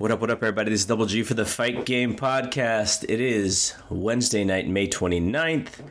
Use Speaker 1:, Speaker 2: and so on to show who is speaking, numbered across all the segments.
Speaker 1: What up, what up, everybody? This is Double G for the Fight Game Podcast. It is Wednesday night, May 29th.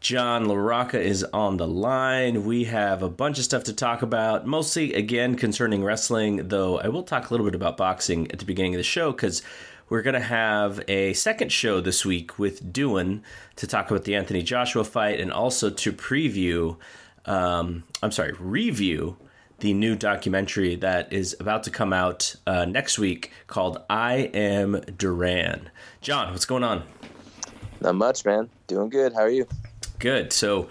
Speaker 1: John LaRocca is on the line. We have a bunch of stuff to talk about, mostly, again, concerning wrestling, though I will talk a little bit about boxing at the beginning of the show because we're going to have a second show this week with Duan to talk about the Anthony Joshua fight and also to preview, um, I'm sorry, review the new documentary that is about to come out uh, next week called I Am Duran. John, what's going on?
Speaker 2: Not much, man. Doing good. How are you?
Speaker 1: Good. So,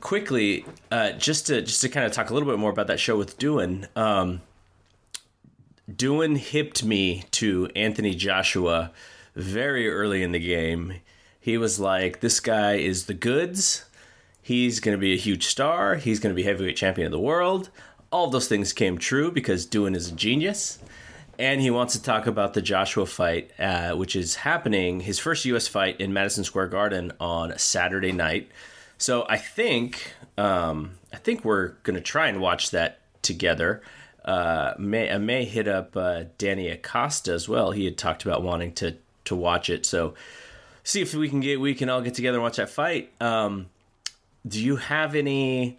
Speaker 1: quickly, uh, just to just to kind of talk a little bit more about that show with Duan. Um, Duan hipped me to Anthony Joshua very early in the game. He was like, "This guy is the goods. He's going to be a huge star. He's going to be heavyweight champion of the world all those things came true because Duan is a genius. And he wants to talk about the Joshua fight, uh, which is happening, his first U.S. fight in Madison Square Garden on Saturday night. So I think um, I think we're gonna try and watch that together. Uh, may I may hit up uh, Danny Acosta as well. He had talked about wanting to to watch it. So see if we can get we can all get together and watch that fight. Um, do you have any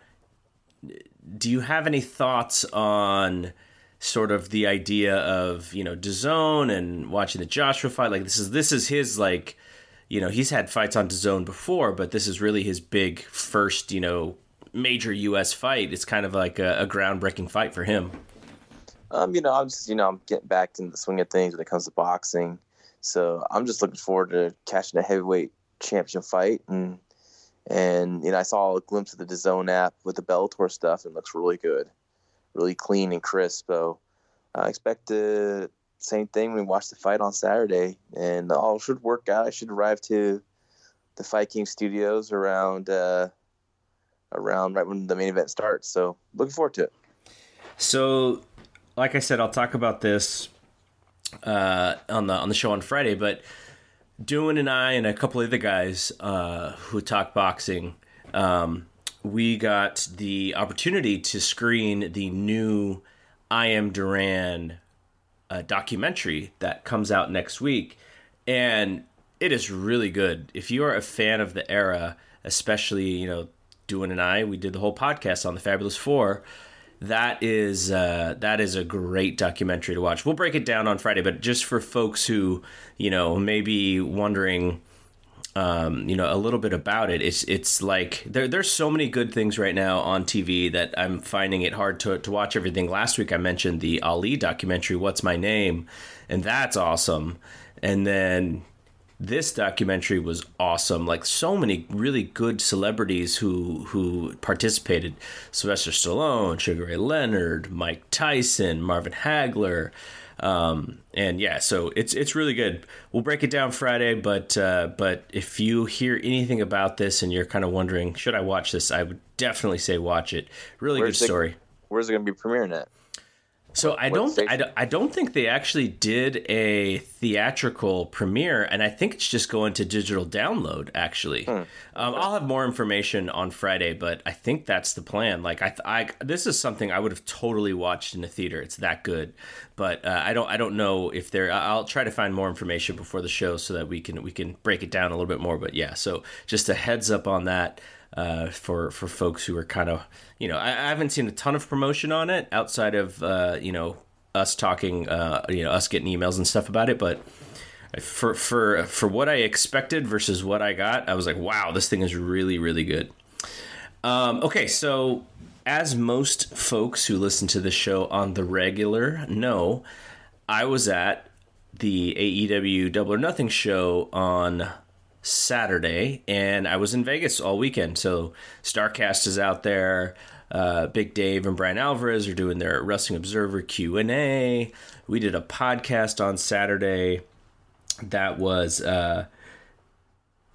Speaker 1: do you have any thoughts on sort of the idea of you know DAZN and watching the Joshua fight? Like this is this is his like you know he's had fights on DAZN before, but this is really his big first you know major U.S. fight. It's kind of like a, a groundbreaking fight for him.
Speaker 2: Um, you know, I'm just you know I'm getting back into the swing of things when it comes to boxing, so I'm just looking forward to catching a heavyweight championship fight and and you know, I saw a glimpse of the DAZN app with the Bellator stuff, and looks really good, really clean and crisp. So I expect the same thing when we watch the fight on Saturday, and all should work out. I should arrive to the Fight King Studios around uh, around right when the main event starts. So looking forward to it.
Speaker 1: So, like I said, I'll talk about this uh, on the on the show on Friday, but Duan and I and a couple of the guys uh, who talk boxing, um, we got the opportunity to screen the new I Am Duran uh, documentary that comes out next week, and it is really good. If you are a fan of the era, especially you know Duan and I, we did the whole podcast on the Fabulous Four that is uh, that is a great documentary to watch. We'll break it down on Friday, but just for folks who you know may be wondering, um, you know, a little bit about it, it's it's like there there's so many good things right now on TV that I'm finding it hard to to watch everything. Last week I mentioned the Ali documentary, "What's My Name," and that's awesome. And then this documentary was awesome. Like so many really good celebrities who who participated: Sylvester Stallone, Sugar Ray Leonard, Mike Tyson, Marvin Hagler, um, and yeah, so it's it's really good. We'll break it down Friday, but uh, but if you hear anything about this and you're kind of wondering, should I watch this? I would definitely say watch it. Really where's good story.
Speaker 2: where's it going to be premiering at?
Speaker 1: So I don't, I don't, I don't think they actually did a theatrical premiere, and I think it's just going to digital download. Actually, hmm. um, I'll have more information on Friday, but I think that's the plan. Like I, I this is something I would have totally watched in a theater. It's that good, but uh, I don't, I don't know if there. I'll try to find more information before the show so that we can we can break it down a little bit more. But yeah, so just a heads up on that uh, for for folks who are kind of you know I, I, haven't seen a ton of promotion on it outside of uh, you know us talking uh, you know us getting emails and stuff about it, but for for for what I expected versus what I got, I was like, wow, this thing is really really good. Um, okay, so as most folks who listen to the show on the regular know, I was at the AEW Double or Nothing show on Saturday, and I was in Vegas all weekend. So Starrcast is out there. Uh, Big Dave and Brian Alvarez are doing their Wrestling Observer Q and A. We did a podcast on Saturday that was uh,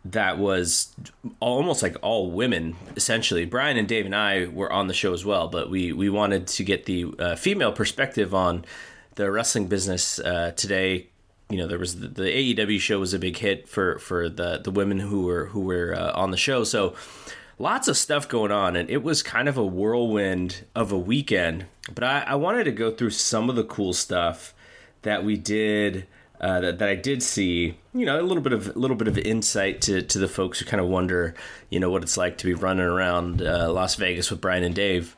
Speaker 1: that was almost like all women essentially. Brian and Dave and I were on the show as well, but we we wanted to get the uh, female perspective on the wrestling business uh, today you know there was the, the, AEW show was a big hit for for the the women who were who were uh, on the show. So lots of stuff going on, and it was kind of a whirlwind of a weekend. But I, I wanted to go through some of the cool stuff that we did. Uh, that, that I did see, you know, a little bit of a little bit of insight to, to the folks who kind of wonder, you know, what it's like to be running around uh, Las Vegas with Brian and Dave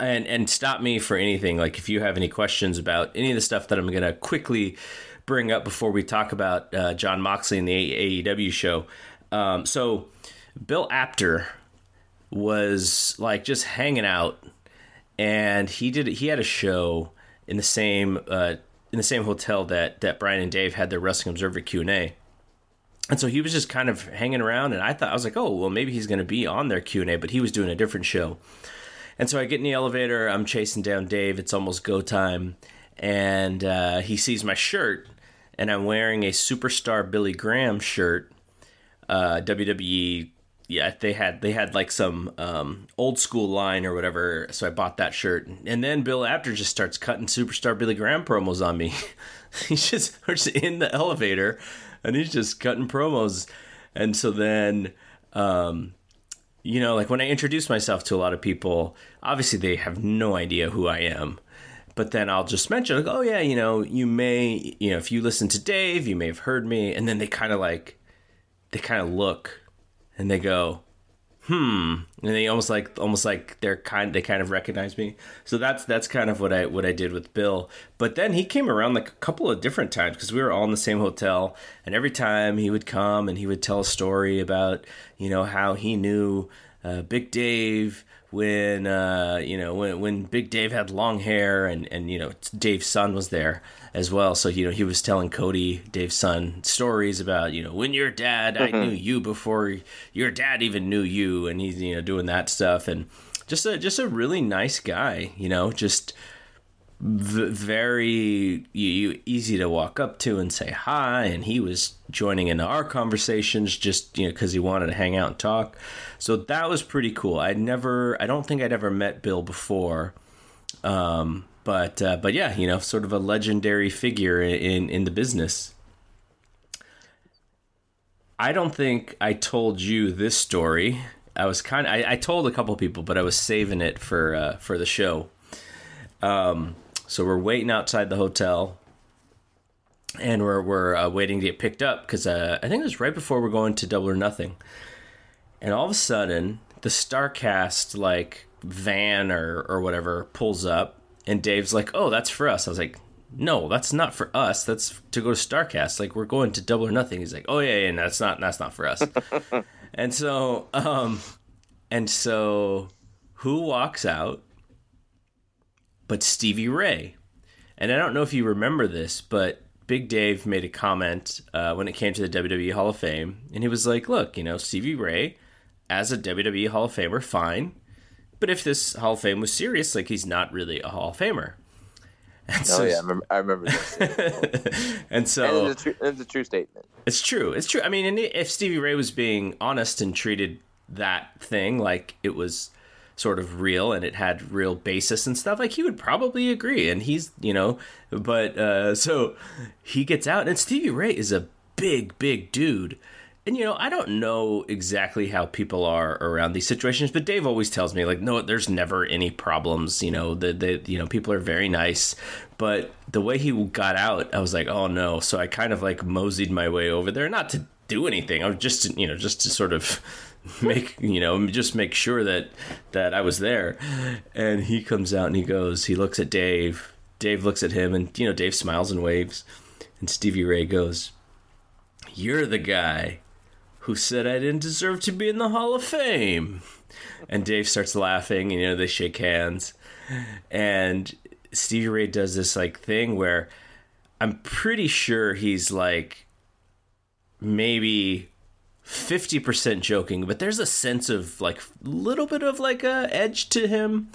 Speaker 1: and and stop me for anything like if you have any questions about any of the stuff that i'm to quickly bring up before we talk about uh, jon moxley and the aew show um, so bill apter was like just hanging out and he did he had a show in the same uh, in the same hotel that that brian and dave had their wrestling observer q&a and so he was just kind of hanging around and i thought i was like oh well maybe he's going to be on their q&a but he was doing a different show and so I get in the elevator. I'm chasing down Dave. It's almost go time, and uh, he sees my shirt, and I'm wearing a superstar Billy Graham shirt. Uh, WWE, yeah, they had they had like some um, old school line or whatever. So I bought that shirt, and then Bill Apter just starts cutting superstar Billy Graham promos on me. he's just, we're just in the elevator, and he's just cutting promos, and so then. Um, you know, like when I introduce myself to a lot of people, obviously they have no idea who I am. But then I'll just mention, like, oh, yeah, you know, you may, you know, if you listen to Dave, you may have heard me. And then they kind of like, they kind of look and they go, hmm. And they almost like almost like they're kind they kind of recognize me. So that's that's kind of what i what i did with bill. But then he came around like a couple of different times because we were all in the same hotel. And every time he would come and he would tell a story about you know how he knew uh, big dave when uh, you know when when Big Dave had long hair and and you know Dave's son was there as well. So you know he was telling Cody Dave's son stories about you know when your dad I knew mm-hmm. you before your dad even knew you, and he's you know doing that stuff and just a just a really nice guy. You know just v- very you, easy to walk up to and say hi and he was joining into our conversations just you know because he wanted to hang out and talk. So that was pretty cool. I never i don't think i'd ever met bill before um, but uh, but yeah you know sort of a legendary figure in in the business. I don't think i told you this story. I was kind of I, I told a couple people but i was saving it for uh, for the show. Um, so we're waiting outside the hotel, and we're we're uh, waiting to get picked up because uh, I think it was right before we're going to Double or Nothing, and all of a sudden the Starrcast like van or or whatever pulls up, and Dave's like, "Oh, that's for us." I was like, "No, that's not for us. That's to go to Starrcast. Like we're going to Double or Nothing." He's like, "Oh yeah, yeah, that's not that's not for us." and so um, and so who walks out? But Stevie Ray. And I don't know if you remember this, but Big Dave made a comment uh, when it came to the WWE Hall of Fame, and he was like, "Look, you know, Stevie Ray, as a WWE Hall of Famer, fine, but if this Hall of Fame was serious, like he's not really a Hall of Famer."
Speaker 2: And oh yeah, I remember, I remember
Speaker 1: that. and so
Speaker 2: and it's, a true, it's a true statement.
Speaker 1: It's true. It's true. I mean, if Stevie Ray was being honest and treated that thing like it was sort of real and it had real basis and stuff, like he would probably agree. And he's, you know, but uh, so he gets out, and Stevie Ray is a big, big dude. And you know, I don't know exactly how people are around these situations, but Dave always tells me like, no, there's never any problems. You know, the the you know people are very nice, but the way he got out, I was like, oh no. So I kind of like moseyed my way over there, not to do anything. I was just you know just to sort of make you know just make sure that that I was there. And he comes out and he goes, he looks at Dave. Dave looks at him, and you know Dave smiles and waves. And Stevie Ray goes, "You're the guy who said I didn't deserve to be in the Hall of Fame." And Dave starts laughing, and you know they shake hands, and Stevie Ray does this like thing where I'm pretty sure he's like maybe 50% joking, but there's a sense of like a little bit of like a edge to him.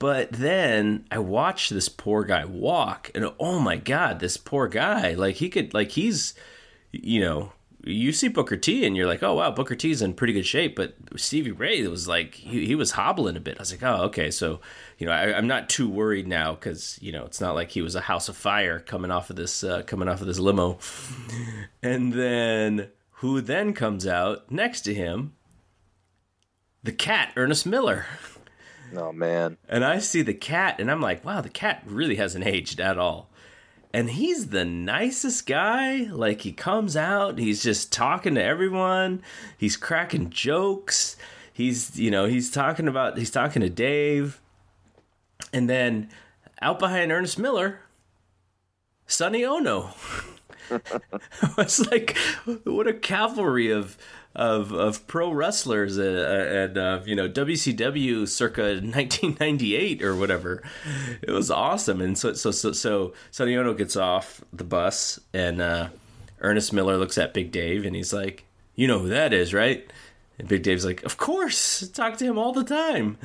Speaker 1: But then I watch this poor guy walk and oh my god, this poor guy, like he could like he's you know, you see Booker T and you're like, oh wow, Booker T's in pretty good shape, but Stevie Ray was like he, he was hobbling a bit. I was like, oh okay, so you know I, am not too worried now because you know it's not like he was a house of fire coming off of this uh, coming off of this limo, and then who then comes out next to him, the cat, Ernest Miller.
Speaker 2: Oh, man.
Speaker 1: And I see the cat, and I'm like, wow, the cat really hasn't aged at all. and he's the nicest guy. Like he comes out, he's just talking to everyone. He's cracking jokes. He's you know he's talking about he's talking to Dave, and then out behind Ernest Miller, Sonny Onoo. it's like what a cavalry of of of pro wrestlers uh, and uh, you know WCW circa 1998 or whatever. It was awesome, and so so so so Sonny gets off the bus, and uh, Ernest Miller looks at Big Dave, and he's like, "You know who that is, right?" And Big Dave's like, "Of course, talk to him all the time."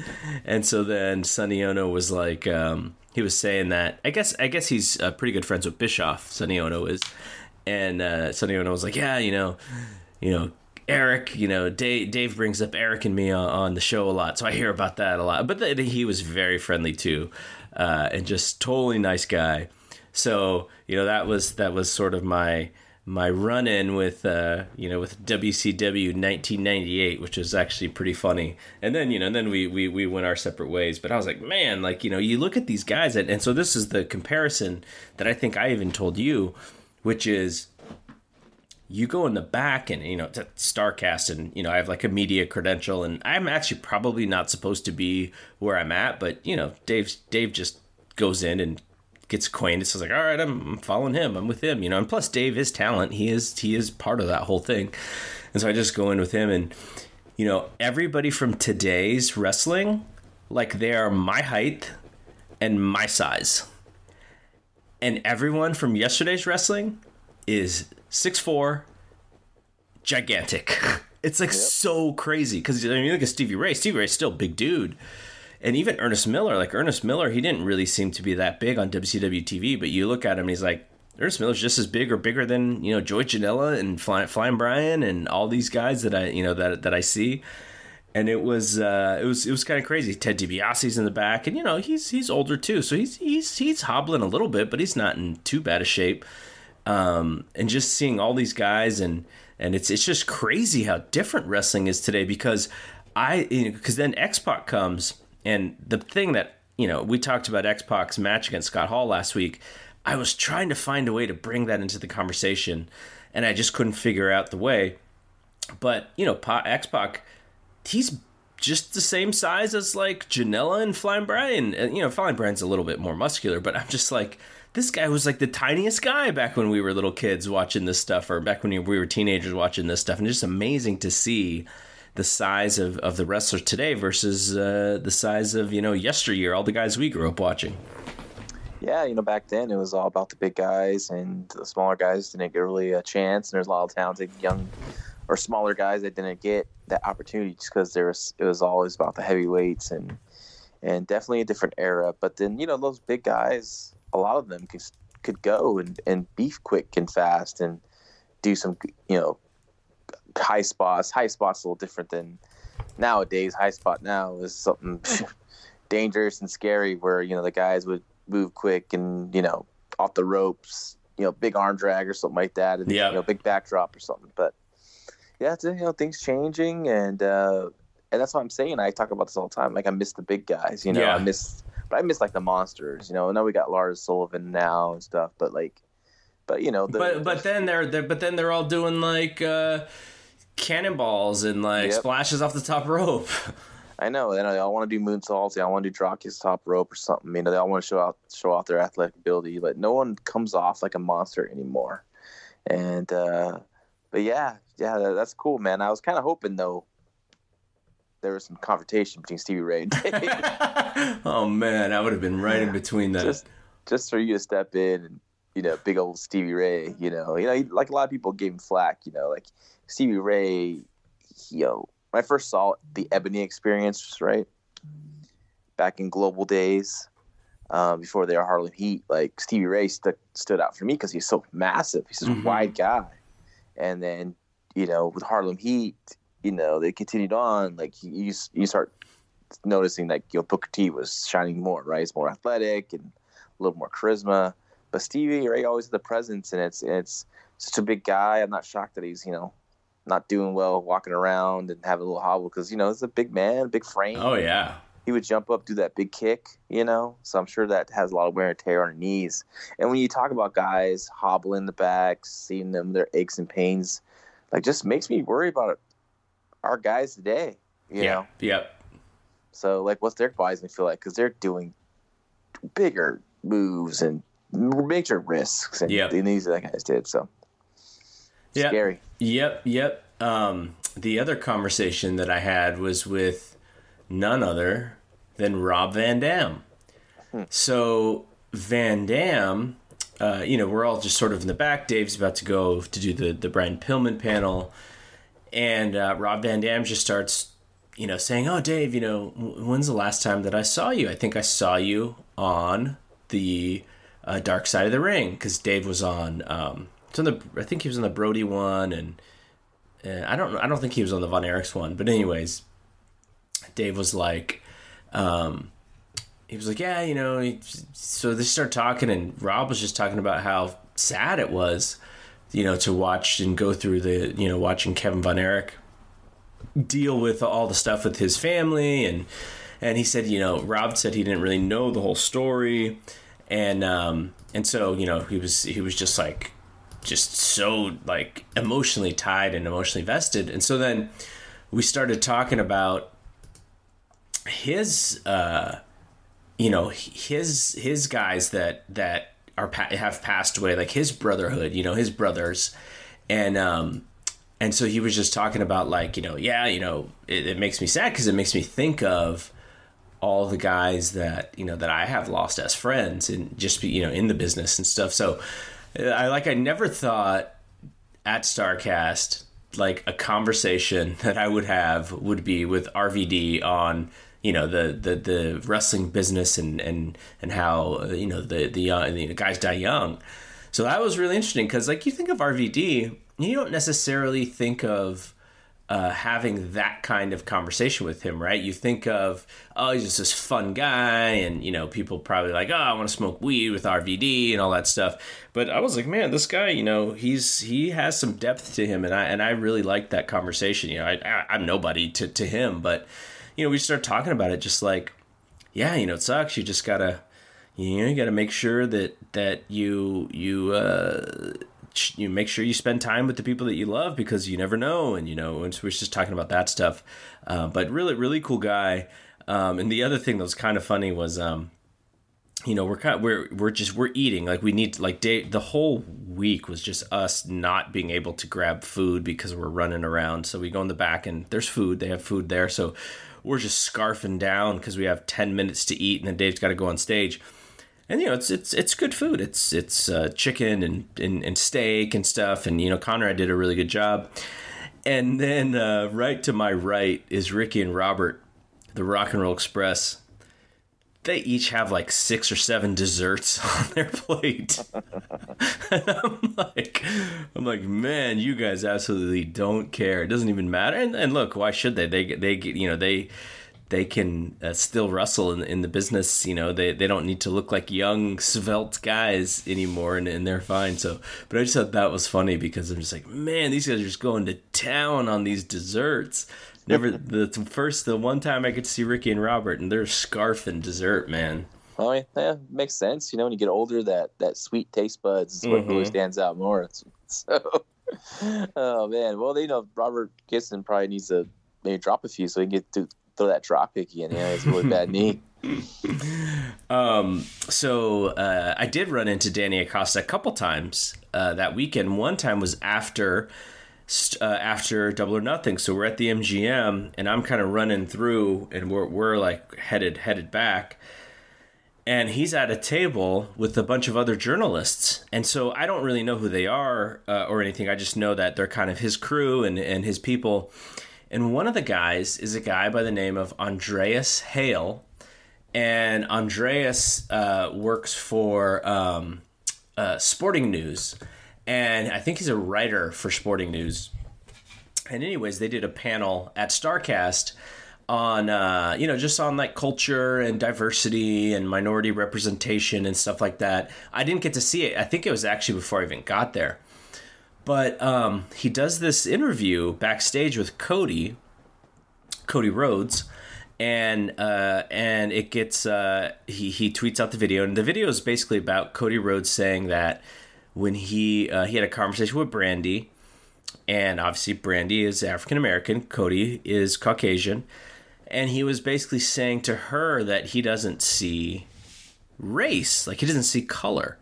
Speaker 1: And so then Sonny Onoo was like. Um, he was saying that I guess I guess he's uh, pretty good friends with Bischoff. Sonny Onoo is, and uh, Sonny Onoo was like, yeah, you know, you know, Eric, you know, Dave, Dave brings up Eric and me on, on, the show a lot, so I hear about that a lot. But the, he was very friendly too, uh, and just totally nice guy. So you know that was that was sort of my my run in with uh, you know with WCW 1998, which was actually pretty funny. And then you know and then we, we we went our separate ways. But I was like, man, like you know you look at these guys, and, and so this is the comparison that I think I even told you, which is you go in the back and you know to starrcast and you know i have like a media credential and i'm actually probably not supposed to be where i'm at but you know dave dave just goes in and gets acquainted. So it's like, all right, I'm following him. I'm with him, you know. And plus, Dave is talent. He is he is part of that whole thing. And so I just go in with him, and you know, everybody from today's wrestling, like they are my height and my size, and everyone from yesterday's wrestling is six four, gigantic. It's like yep. so crazy because I mean, you look at Stevie Ray. Stevie Ray's still a big dude and even Ernest Miller, like Ernest Miller, he didn't really seem to be that big on WCW TV, but you look at him and he's like, Ernest Miller's just as big or bigger than, you know, Joey Janela and Flying, Flying Brian and all these guys that I, you know, that, that I see. And it was, uh, it was, it was kind of crazy. Ted DiBiase's in the back and, you know, he's, he's older too. So he's, he's, he's hobbling a little bit, but he's not in too bad a shape. Um, and just seeing all these guys and, and it's, it's just crazy how different wrestling is today because I, you know, because then X Pac comes and the thing that, you know, we talked about X Pac's match against Scott Hall last week. I was trying to find a way to bring that into the conversation, and I just couldn't figure out the way. But, you know, X Pac, he's just the same size as like Janela and Flying Brian. And, you know, Flying Brian's a little bit more muscular, but I'm just like, this guy was like the tiniest guy back when we were little kids watching this stuff, or back when we were teenagers watching this stuff. And it's just amazing to see the size of, of the wrestlers today versus uh, the size of you know yesteryear, all the guys we grew up watching.
Speaker 2: Yeah, you know, back then it was all about the big guys, and the smaller guys didn't get really a chance. And there's a lot of talented young or smaller guys that didn't get that opportunity just because there was it was always about the heavyweights and and definitely a different era. But then you know those big guys, a lot of them could could go and and be quick and fast and do some you know high spots. High spots a little different than nowadays. High spot now is something dangerous and scary where you know the guys would move quick and you know off the ropes, you know, big arm drag or something like that, and yeah. you know, big backdrop or something. But yeah, it's, you know, things changing, and uh, and that's what I'm saying. I talk about this all the time. Like I miss the big guys, you know. Yeah. I miss, but I miss like the monsters, you know. I know we got Lars Sullivan now and stuff, but like, but you know,
Speaker 1: the, but but then they're, they're but then they're all doing like. uh cannonballs and like yep. splashes off the top rope.
Speaker 2: I know. They all want to do moonsaults. They all want to do drop top rope or something. You know, they all want to show out show off their athletic ability, but no one comes off like a monster anymore. And uh, but yeah, yeah, that, that's cool, man. I was kind of hoping though there was some confrontation between Stevie Ray and Dave.
Speaker 1: oh man, I would have been right in between that.
Speaker 2: Just, just for you to step in and you know, big old Stevie Ray. You know, you know, like a lot of people gave him flack. You know, like Stevie Ray, know, when I first saw the Ebony Experience, right, back in Global days, um, before they were Harlem Heat, like Stevie Ray st- stood out for me because he's so massive. He's a mm-hmm. wide guy, and then you know with Harlem Heat, you know they continued on. Like you, you start noticing like you know Booker T was shining more, right? He's more athletic and a little more charisma. But Stevie Ray always had the presence, and it's it's such a big guy. I'm not shocked that he's you know not doing well walking around and having a little hobble because you know it's a big man, big frame.
Speaker 1: Oh yeah.
Speaker 2: He would jump up, do that big kick, you know. So I'm sure that has a lot of wear and tear on her knees. And when you talk about guys hobbling the back, seeing them their aches and pains, like just makes me worry about our guys today. You
Speaker 1: yeah.
Speaker 2: know.
Speaker 1: Yep.
Speaker 2: So like, what's their bodies gonna feel like? Because they're doing bigger moves and major risks, and
Speaker 1: Yep.
Speaker 2: the these that guys did. So
Speaker 1: Yep.
Speaker 2: scary.
Speaker 1: Yep, yep. Um, the other conversation that I had was with none other than Rob Van Dam. So Van Dam, uh, you know, we're all just sort of in the back. Dave's about to go to do the the Brian Pillman panel, and uh, Rob Van Dam just starts, you know, saying, "Oh, Dave, you know, when's the last time that I saw you? I think I saw you on the uh, Dark Side of the Ring because Dave was on. Um, it's on the. I think he was on the Brody one, and uh, I don't. I don't think he was on the Von Erichs one. But anyways, Dave was like, um, he was like, yeah, you know. He, so they started talking, and Rob was just talking about how sad it was, you know, to watch and go through the, you know, watching Kevin Von Erich deal with all the stuff with his family and and he said you know rob said he didn't really know the whole story and um and so you know he was he was just like just so like emotionally tied and emotionally vested and so then we started talking about his uh you know his his guys that that are have passed away like his brotherhood you know his brothers. And um and so he was just talking about like you know yeah you know it, it makes me sad because it makes me think of all the guys that you know that I have lost as friends and just be you know in the business and stuff. So I like I never thought at Starrcast like a conversation that I would have would be with RVD on you know the the, the wrestling business and and and how you know the the, uh, the guys die young so that was really interesting because like you think of RVD you don't necessarily think of uh, having that kind of conversation with him, right? You think of, oh, he's just this fun guy, and you know, people probably like, oh, I want to smoke weed with RVD and all that stuff. But I was like, man, this guy, you know, he's he has some depth to him, and I and I really liked that conversation. You know, I, I I'm nobody to to him, but you know, we start talking about it, just like, yeah, you know, it sucks. You just gotta, you know, you gotta make sure that that you you. uh you make sure you spend time with the people that you love because you never know. And you know and so we're just talking about that stuff. Uh, but really really cool guy. Um, and the other thing that was kind of funny was um, you know we're kind of, we're we're just we're eating. Like we need like day the whole week was just us not being able to grab food because we're running around. So we go in the back and there's food. They have food there. So we're just scarfing down because we have 10 minutes to eat and then Dave's got to go on stage and you know it's it's it's good food. It's it's uh, chicken and, and and steak and stuff. And you know Conrad did a really good job. And then uh, right to my right is Ricky and Robert, the Rock and Roll Express. They each have like six or seven desserts on their plate. and I'm like, I'm like, man, you guys absolutely don't care. It doesn't even matter. And, and look, why should they? They they get you know they they can uh, still wrestle in, in the business. You know, they, they don't need to look like young, svelte guys anymore, and, and they're fine. So, but I just thought that was funny because I'm just like, man, these guys are just going to town on these desserts. Never the first, the one time I could see Ricky and Robert, and they're scarfing dessert, man.
Speaker 2: Oh yeah, yeah, makes sense. You know, when you get older, that that sweet taste buds is what really stands out more. So, oh man, well, you know, Robert Gibson probably needs to maybe drop a few so he can get to throw that drop kick in. Yeah, it's a really bad knee.
Speaker 1: Um, so uh, I did run into Danny Acosta a couple times uh, that weekend. One time was after uh, after Double or Nothing. So we're at the MGM, and I'm kind of running through, and we're we're like headed headed back. And he's at a table with a bunch of other journalists, and so I don't really know who they are uh, or anything. I just know that they're kind of his crew and and his people. And one of the guys is a guy by the name of Andreas Hale. And Andreas uh, works for um, uh, Sporting News. And I think he's a writer for Sporting News. And, anyways, they did a panel at Starrcast on, uh, you know, just on like culture and diversity and minority representation and stuff like that. I didn't get to see it. I think it was actually before I even got there but um, he does this interview backstage with Cody, Cody Rhodes, and uh, and it gets uh, he he tweets out the video, and the video is basically about Cody Rhodes saying that when he uh, he had a conversation with Brandi, and obviously Brandi is African American, Cody is Caucasian, and he was basically saying to her that he doesn't see race, like he doesn't see color.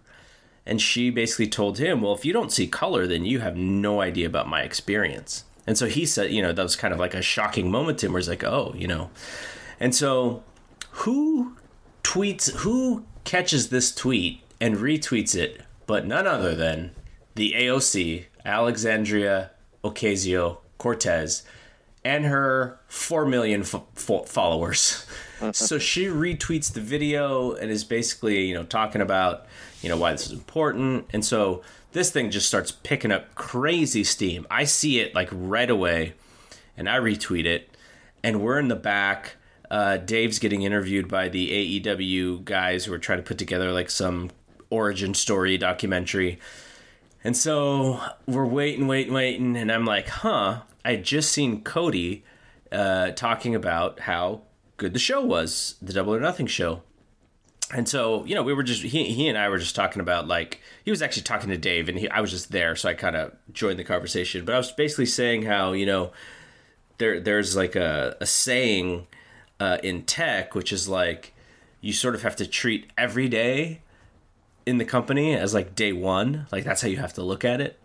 Speaker 1: And she basically told him, Well, if you don't see color, then you have no idea about my experience. And so he said, you know, that was kind of like a shocking moment to him where he's like, oh, you know. And so who tweets, who catches this tweet and retweets it, but none other than the AOC, Alexandria Ocasio Cortez, and her 4 million f- f- followers. so she retweets the video and is basically, you know, talking about, you know, why this is important. And so this thing just starts picking up crazy steam. I see it like right away, and I retweet it, and we're in the back. Uh, Dave's getting interviewed by the AEW guys who are trying to put together like some origin story documentary. And so we're waiting, waiting, waiting, and I'm like, huh. I just seen Cody uh, talking about how good the show was, the Double or Nothing show and so you know we were just he, he and i were just talking about like he was actually talking to dave and he, i was just there so i kind of joined the conversation but i was basically saying how you know there there's like a, a saying uh, in tech which is like you sort of have to treat every day in the company as like day one like that's how you have to look at it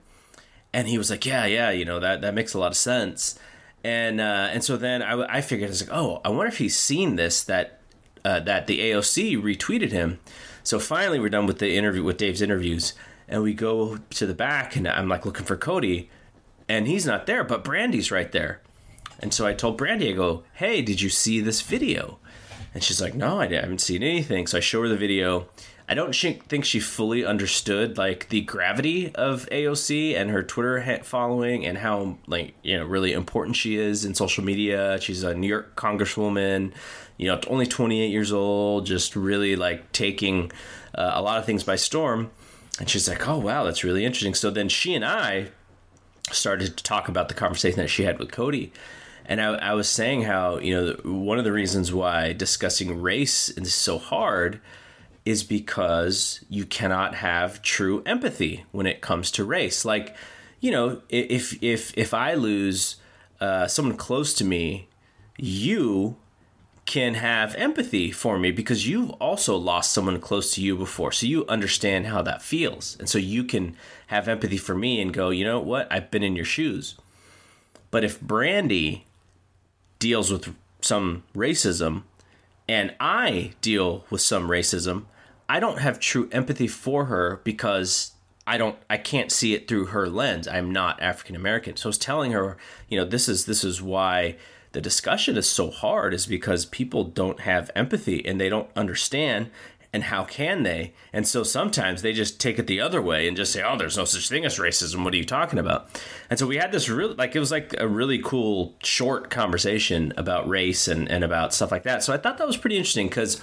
Speaker 1: and he was like yeah yeah you know that that makes a lot of sense and uh, and so then I, I figured I was like oh I wonder if he's seen this that uh, that the AOC retweeted him. So finally, we're done with the interview with Dave's interviews, and we go to the back, and I'm like looking for Cody, and he's not there, but Brandi's right there. And so I told Brandi, I go, "Hey, did you see this video?" And she's like, "No, I haven't seen anything." So I show her the video. I don't think she fully understood like the gravity of AOC and her Twitter following and how like you know really important she is in social media. She's a New York congresswoman you know, only 28 years old, just really like taking uh, a lot of things by storm. And she's like, oh, wow, that's really interesting. So then she and I started to talk about the conversation that she had with Cody. And I, I was saying how, you know, one of the reasons why discussing race is so hard is because you cannot have true empathy when it comes to race. Like, you know, if if if I lose uh, someone close to me, you can have empathy for me because you've also lost someone close to you before. So you understand how that feels. And so you can have empathy for me and go, you know what? I've been in your shoes. But if Brandi deals with some racism and I deal with some racism, I don't have true empathy for her because I don't I can't see it through her lens. I'm not African American. So I was telling her, you know, this is this is why the discussion is so hard is because people don't have empathy and they don't understand and how can they? And so sometimes they just take it the other way and just say oh there's no such thing as racism. What are you talking about? And so we had this really like it was like a really cool short conversation about race and, and about stuff like that. So i thought that was pretty interesting because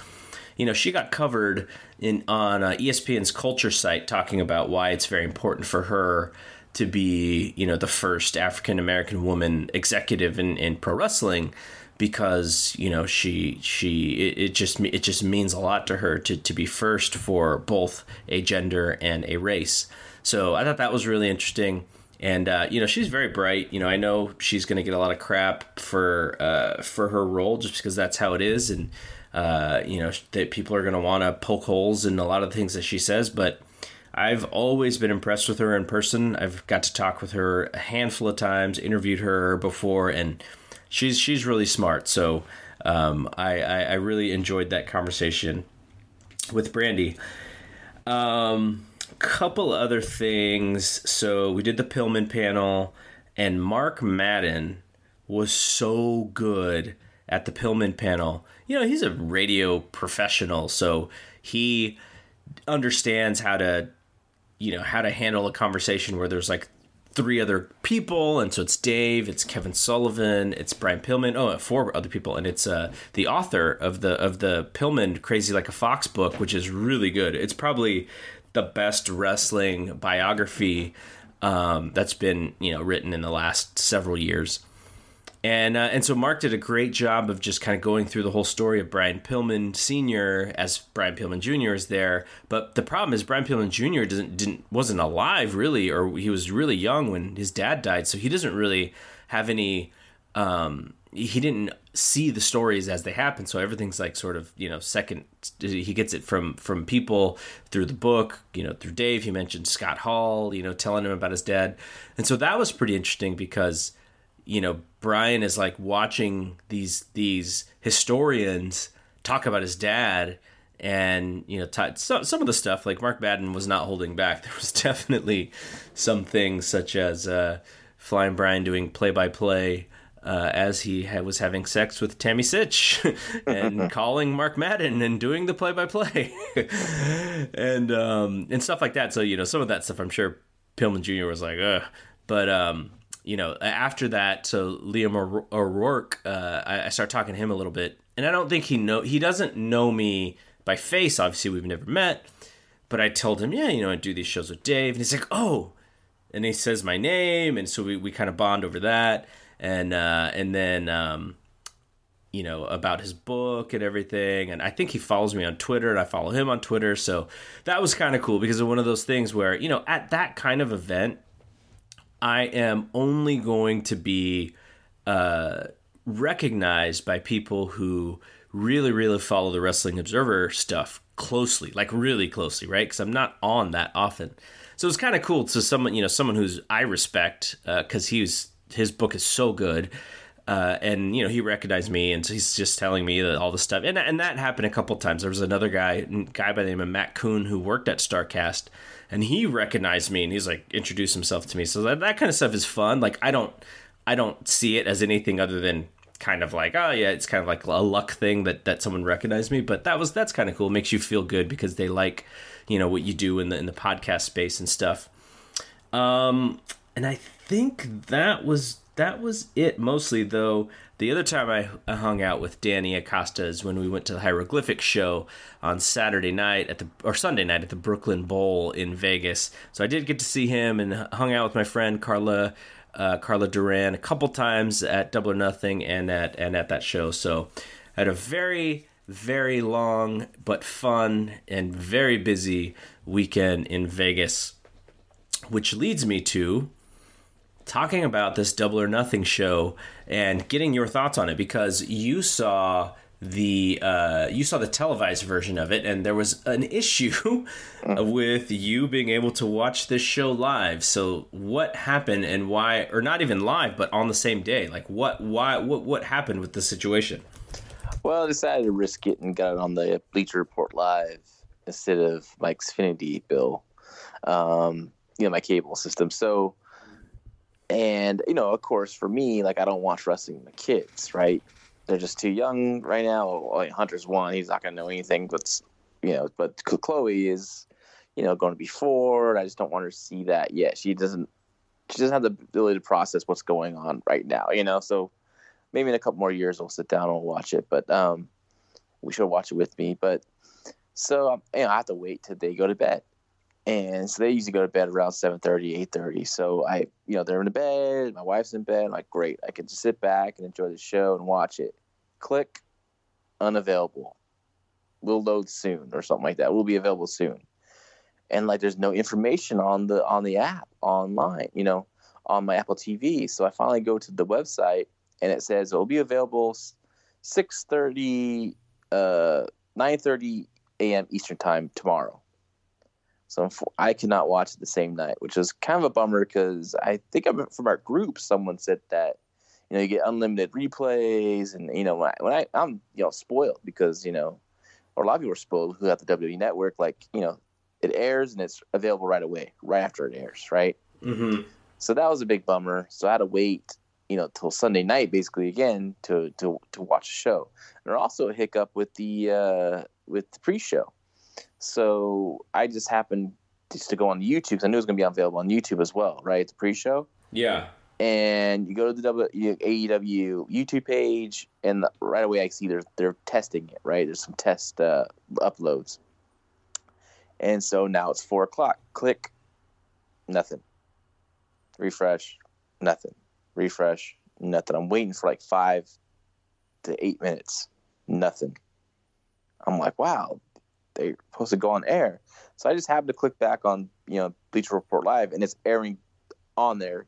Speaker 1: you know she got covered in on uh, espn's culture site talking about why it's very important for her to be, you know, the first African American woman executive in, in pro wrestling because you know she she it, it, just it just means a lot to her to, to be first for both a gender and a race. So i thought that was really interesting. And uh, you know she's very bright. You know i know she's going to get a lot of crap for uh, for her role just because that's how it is. And uh, you know that people are going to want to poke holes in a lot of the things that she says. But I've always been impressed with her in person. I've got to talk with her a handful of times, interviewed her before, and she's she's really smart. So um, I, I, I really enjoyed that conversation with Brandi. Um, couple other things. So we did the Pillman panel, and Mark Madden was so good at the Pillman panel. You know, he's a radio professional, so he understands how to you know how to handle a conversation where there's like three other people, and so it's Dave, it's Kevin Sullivan, it's Brian Pillman, oh, four other people, and it's uh, the author of the of the Pillman Crazy Like a Fox book, which is really good. It's probably the best wrestling biography um, that's been you know written in the last several years. And uh, and so Mark did a great job of just kind of going through the whole story of Brian Pillman Sr. as Brian Pillman Jr. is there. But the problem is Brian Pillman Jr. doesn't didn't wasn't alive really, or he was really young when his dad died, so he doesn't really have any. Um, he didn't see the stories as they happen, so everything's like sort of you know second. He gets it from from people through the book, you know, through Dave. He mentioned Scott Hall, you know, telling him about his dad, and so that was pretty interesting because you know Brian is like watching these these historians talk about his dad and you know t- so, some of the stuff like Mark Madden was not holding back there was definitely some things such as uh, Flying Brian doing play by play as he ha- was having sex with Tammy Sytch and calling Mark Madden and doing the play by play and um, and stuff like that so you know some of that stuff I'm sure Pillman Jr. was like Ugh. but um, you know, after that, so Liam O'Rourke, uh, I, I start talking to him a little bit, and I don't think he know he doesn't know me by face. Obviously, we've never met, but I told him, yeah, you know, I do these shows with Dave, and he's like, oh, and he says my name, and so we, we kind of bond over that, and uh, and then. Um, you know about his book and everything and i think he follows me on twitter and i follow him on twitter so that was kind of cool because of one of those things where you know at that kind of event I am only going to be uh, recognized by people who really, really follow the Wrestling Observer stuff closely, like really closely, right? Because I'm not on that often. So it's kind of cool to someone, you know, someone who's I respect because uh, he's his book is so good. Uh, and you know he recognized me, and he's just telling me that all the stuff, and and that happened a couple times. There was another guy, guy by the name of Matt Coon, who worked at Starrcast, and he recognized me and he's like introduced himself to me. So that, that kind of stuff is fun. Like I don't I don't see it as anything other than kind of like oh yeah, it's kind of like a luck thing that that someone recognized me. But that was that's kind of cool. It makes you feel good because they like you know what you do in the in the podcast space and stuff. Um, and I think that was that was it mostly though. The other time I, hung out with danny acosta is when we went to the hieroglyphic show on saturday night at the or sunday night at the brooklyn bowl in vegas. So i did get to see him and hung out with my friend carla uh, carla duran a couple times at double or nothing and at and at that show. So I had a very very long but fun and very busy weekend in vegas which leads me to talking about this Double or Nothing show and getting your thoughts on it because you saw the uh, you saw the televised version of it, and there was an issue with you being able to watch this show live. So, what happened and why, or not even live, but on the same day? Like, what, why, what, what happened with the situation?
Speaker 2: Well, I decided to risk it and got it on the Bleacher Report live instead of my Xfinity bill, um, you know, my cable system. So and you know, of course, for me, like I don't watch wrestling with kids, right? They're just too young right now. Like Hunter's one; he's not gonna know anything. But you know, but Chloe is, you know, going to be four. I just don't want her to see that yet. She doesn't. She doesn't have the ability to process what's going on right now. You know, so maybe in a couple more years we'll sit down and we'll watch it. But um, we should watch it with me. But so um, you know, I have to wait till they go to bed and so they usually go to bed around 7.30 8.30 so i you know they're in the bed my wife's in bed I'm like great i can just sit back and enjoy the show and watch it. Click unavailable. Will load soon or something like that. Will be available soon. And like there's no information on the on the app online you know on my apple tv so i finally go to the website and it says it'll be available 6.30 uh 9.30 a.m eastern time tomorrow so I cannot watch it the same night, which is kind of a bummer because I think I'm, from our group, someone said that you know you get unlimited replays, and you know when, I, when I I'm you know spoiled because you know, or a lot of people are spoiled who have the WWE Network. Like you know, it airs and it's available right away, right after it airs, right?
Speaker 1: Mm-hmm.
Speaker 2: So that was a big bummer. So I had to wait, you know, till Sunday night basically again to to to watch the show. And there also a hiccup with the uh, with the pre-show so I just happened just to go on YouTube because I knew it was going to be available on YouTube as well, right? It's a pre-show.
Speaker 1: Yeah.
Speaker 2: And you go to the w, AEW YouTube page, and right away I see they're they're testing it. Right, there's some test uh, uploads, and so now it's four o'clock. Click, nothing. Refresh, nothing. Refresh, nothing. I'm waiting for like five to eight minutes, nothing. I'm like, wow, they're supposed to go on air. So I just happened to click back on, you know, Bleacher Report Live, and it's airing on there,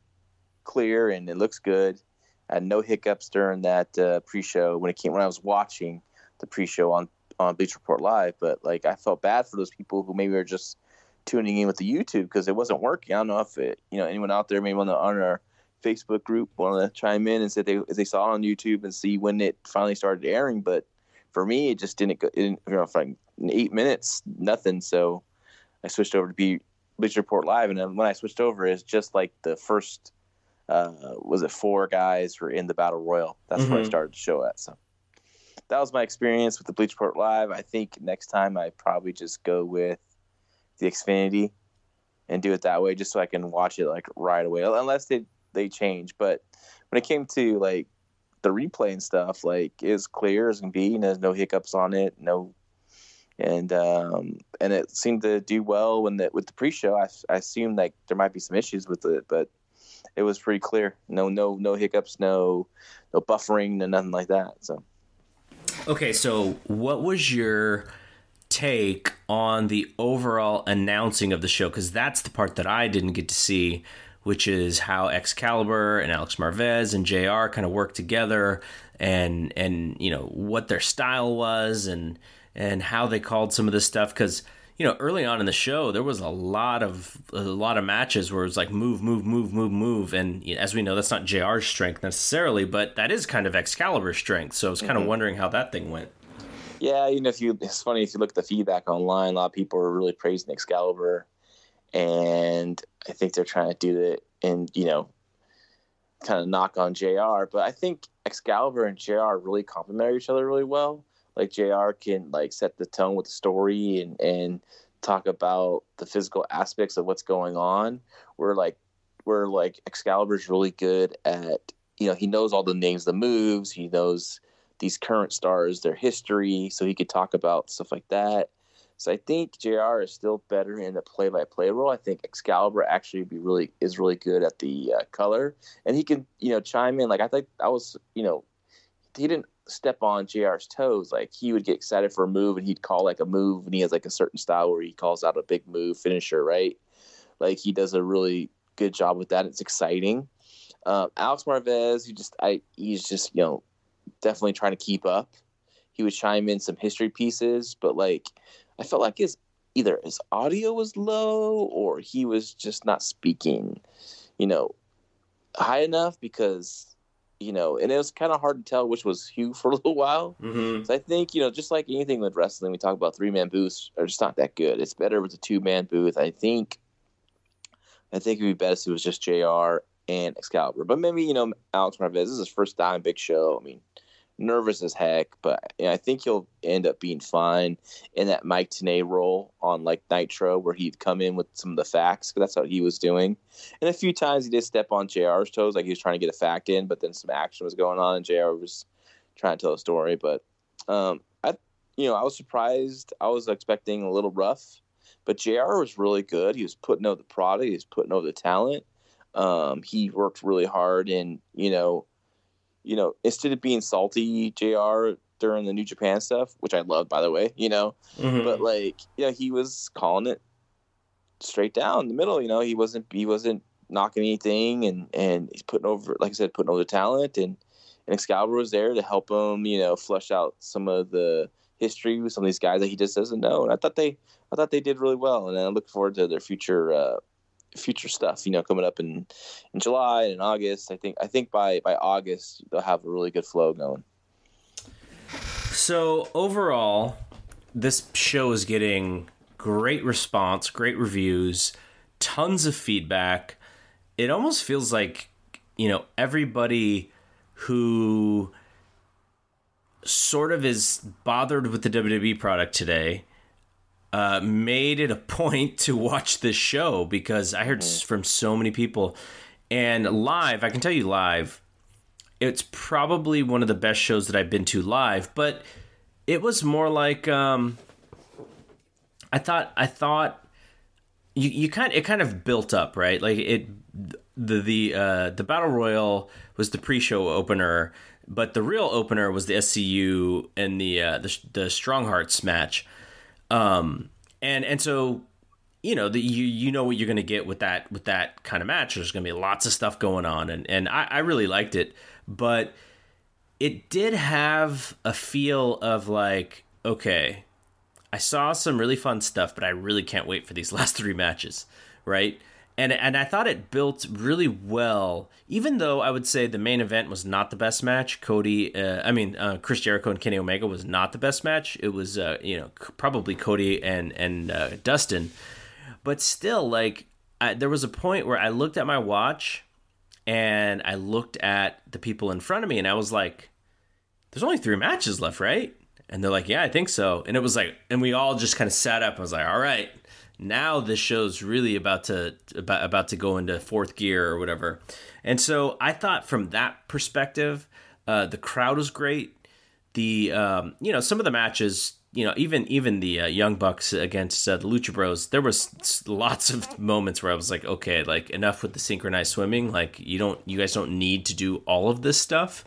Speaker 2: clear, and it looks good. I had no hiccups during that uh, pre-show when it came when I was watching the pre-show on on Bleacher Report Live. But like, I felt bad for those people who maybe are just tuning in with the YouTube because it wasn't working. I don't know if it, you know, anyone out there maybe on the on our Facebook group want to chime in and say they if they saw it on YouTube and see when it finally started airing. But for me, it just didn't go. It didn't, you know, like eight minutes, nothing. So I switched over to be Bleacher Report Live, and then when I switched over, it's just like the first uh, was it four guys were in the battle royal. That's mm-hmm. where I mm-hmm. started the show at. So that was my experience with the Bleacher Report Live. I think next time I probably just go with the Xfinity and do it that way, just so I can watch it like right away, unless they they change. But when it came to like the replay and stuff, like is clear as can be, and there's no hiccups on it, no and um, and it seemed to do well when the with the pre-show. I, I assumed like there might be some issues with it, but it was pretty clear. No no no hiccups, no no buffering, no nothing like that. So
Speaker 1: okay, so what was your take on the overall announcing of the show? Because that's the part that I didn't get to see. Which is how Excalibur and Alex Marvez and JR kind of worked together and and you know what their style was and and how they called some of this stuff because you know early on in the show there was a lot of a lot of matches where it was like move move move move move. And you know, as we know that's not jr's strength necessarily but that is kind of excalibur's strength. So i was kind mm-hmm. of wondering how that thing went.
Speaker 2: Yeah you know if you it's funny if you look at the feedback online a lot of people are really praising excalibur. And i think they're trying to do it and you know kind of knock on jr but i think excalibur and jr really complement each other really well like Jr. can like set the tone with the story and and talk about the physical aspects of what's going on. We're like we're like Excalibur's really good at you know he knows all the names, the moves. He knows these current stars, their history, so he could talk about stuff like that. So I think Jr. is still better in the play-by-play role. I think Excalibur actually be really is really good at the uh, color, and he can you know chime in. Like I think I was you know he didn't step on JR's toes. Like he would get excited for a move and he'd call like a move and he has like a certain style where he calls out a big move finisher, right? Like he does a really good job with that. It's exciting. Um, Alex Marvez, he just I he's just you know definitely trying to keep up. He would chime in some history pieces, but like I felt like his either his audio was low or he was just not speaking, you know, high enough because you know, and it was kind of hard to tell which was Hugh for a little while. Mm-hmm. So I think, you know, just like anything with wrestling, we talk about three man booths are just not that good. It's better with a two man booth. I think, I think it'd be best if it was just Jr. and Excalibur, but maybe you know Alex Marvez. This is his first time big show. I mean, nervous as heck, but I think he'll end up being fine in that Mike Tenay role on like Nitro, where he'd come in with some of the facts. Cause that's what he was doing. And a few times he did step on JR's toes, like he was trying to get a fact in, but then some action was going on, and JR was trying to tell a story. But um, I, you know, I was surprised. I was expecting a little rough, but JR was really good. He was putting over the product. He was putting over the talent. Um, he worked really hard, and you know you know, instead of being salty, Jr. during the New Japan stuff, which I loved, by the way, you know, mm-hmm. but like, yeah, he was calling it straight down the middle. You know, he wasn't he wasn't knocking anything, and and he's putting over, like I said, putting over the talent, and and Excalibur was there to help him, you know, flush out some of the history with some of these guys that he just doesn't know. And I thought they, I thought they did really well, and I look forward to their future uh, future stuff, you know, coming up in in July and in August. I think I think by by August they'll have a really good flow going.
Speaker 1: So overall, this show is getting great response, great reviews, tons of feedback. It almost feels like, you know, everybody who sort of is bothered with the WWE product today uh, made it a point to watch this show because I heard mm. from so many people. And live, I can tell you live, it's probably one of the best shows that I've been to live. But it was more like um, I thought. I thought you, you kind it kind of built up right like it the the uh, the battle royal was the pre-show opener, but the real opener was the SCU and the uh, the, the Strong Hearts match. Um, and and so you know that you you know what you're going to get with that with that kind of match. There's going to be lots of stuff going on, and and I, I really liked it, but it did have a feel of like okay, I saw some really fun stuff, but I really can't wait for these last three matches, right? And and I thought it built really well, even though I would say the main event was not the best match. Cody, uh, I mean uh, Chris Jericho and Kenny Omega was not the best match. It was uh, you know probably Cody and and uh, Dustin, but still like I, there was a point where I looked at my watch and I looked at the people in front of me and I was like, "There's only three matches left, right?" And they're like, "Yeah, I think so." And it was like, and we all just kind of sat up. I was like, "All right, now this show's really about to about about to go into fourth gear or whatever." And so I thought from that perspective, uh, the crowd was great. The um, you know some of the matches, you know even even the uh, Young Bucks against uh, the Lucha Bros, there was lots of moments where I was like, okay, like enough with the synchronized swimming. Like you don't, you guys don't need to do all of this stuff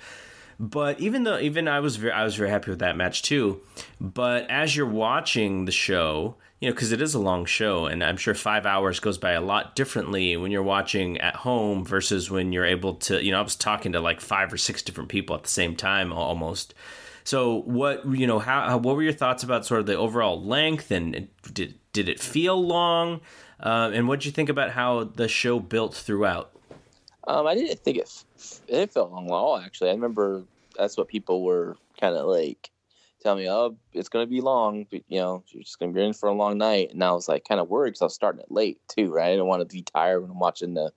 Speaker 1: but even though even I was very I was very happy with that match too. But as you're watching the show, you know, because it is a long show, and I'm sure five hours goes by a lot differently when you're watching at home versus when you're able to. You know, I was talking to like five or six different people at the same time almost. So what you know, how, what were your thoughts about sort of the overall length, and did did it feel long? Uh, and what did you think about how the show built throughout?
Speaker 2: Um, I didn't think it it felt long at all. Actually, I remember that's what people were kind of like telling me, "Oh, it's gonna be long, but, you know, you're just gonna be in for a long night." And I was like, kind of worried because I was starting it late too, right? I didn't want to be tired when I'm watching the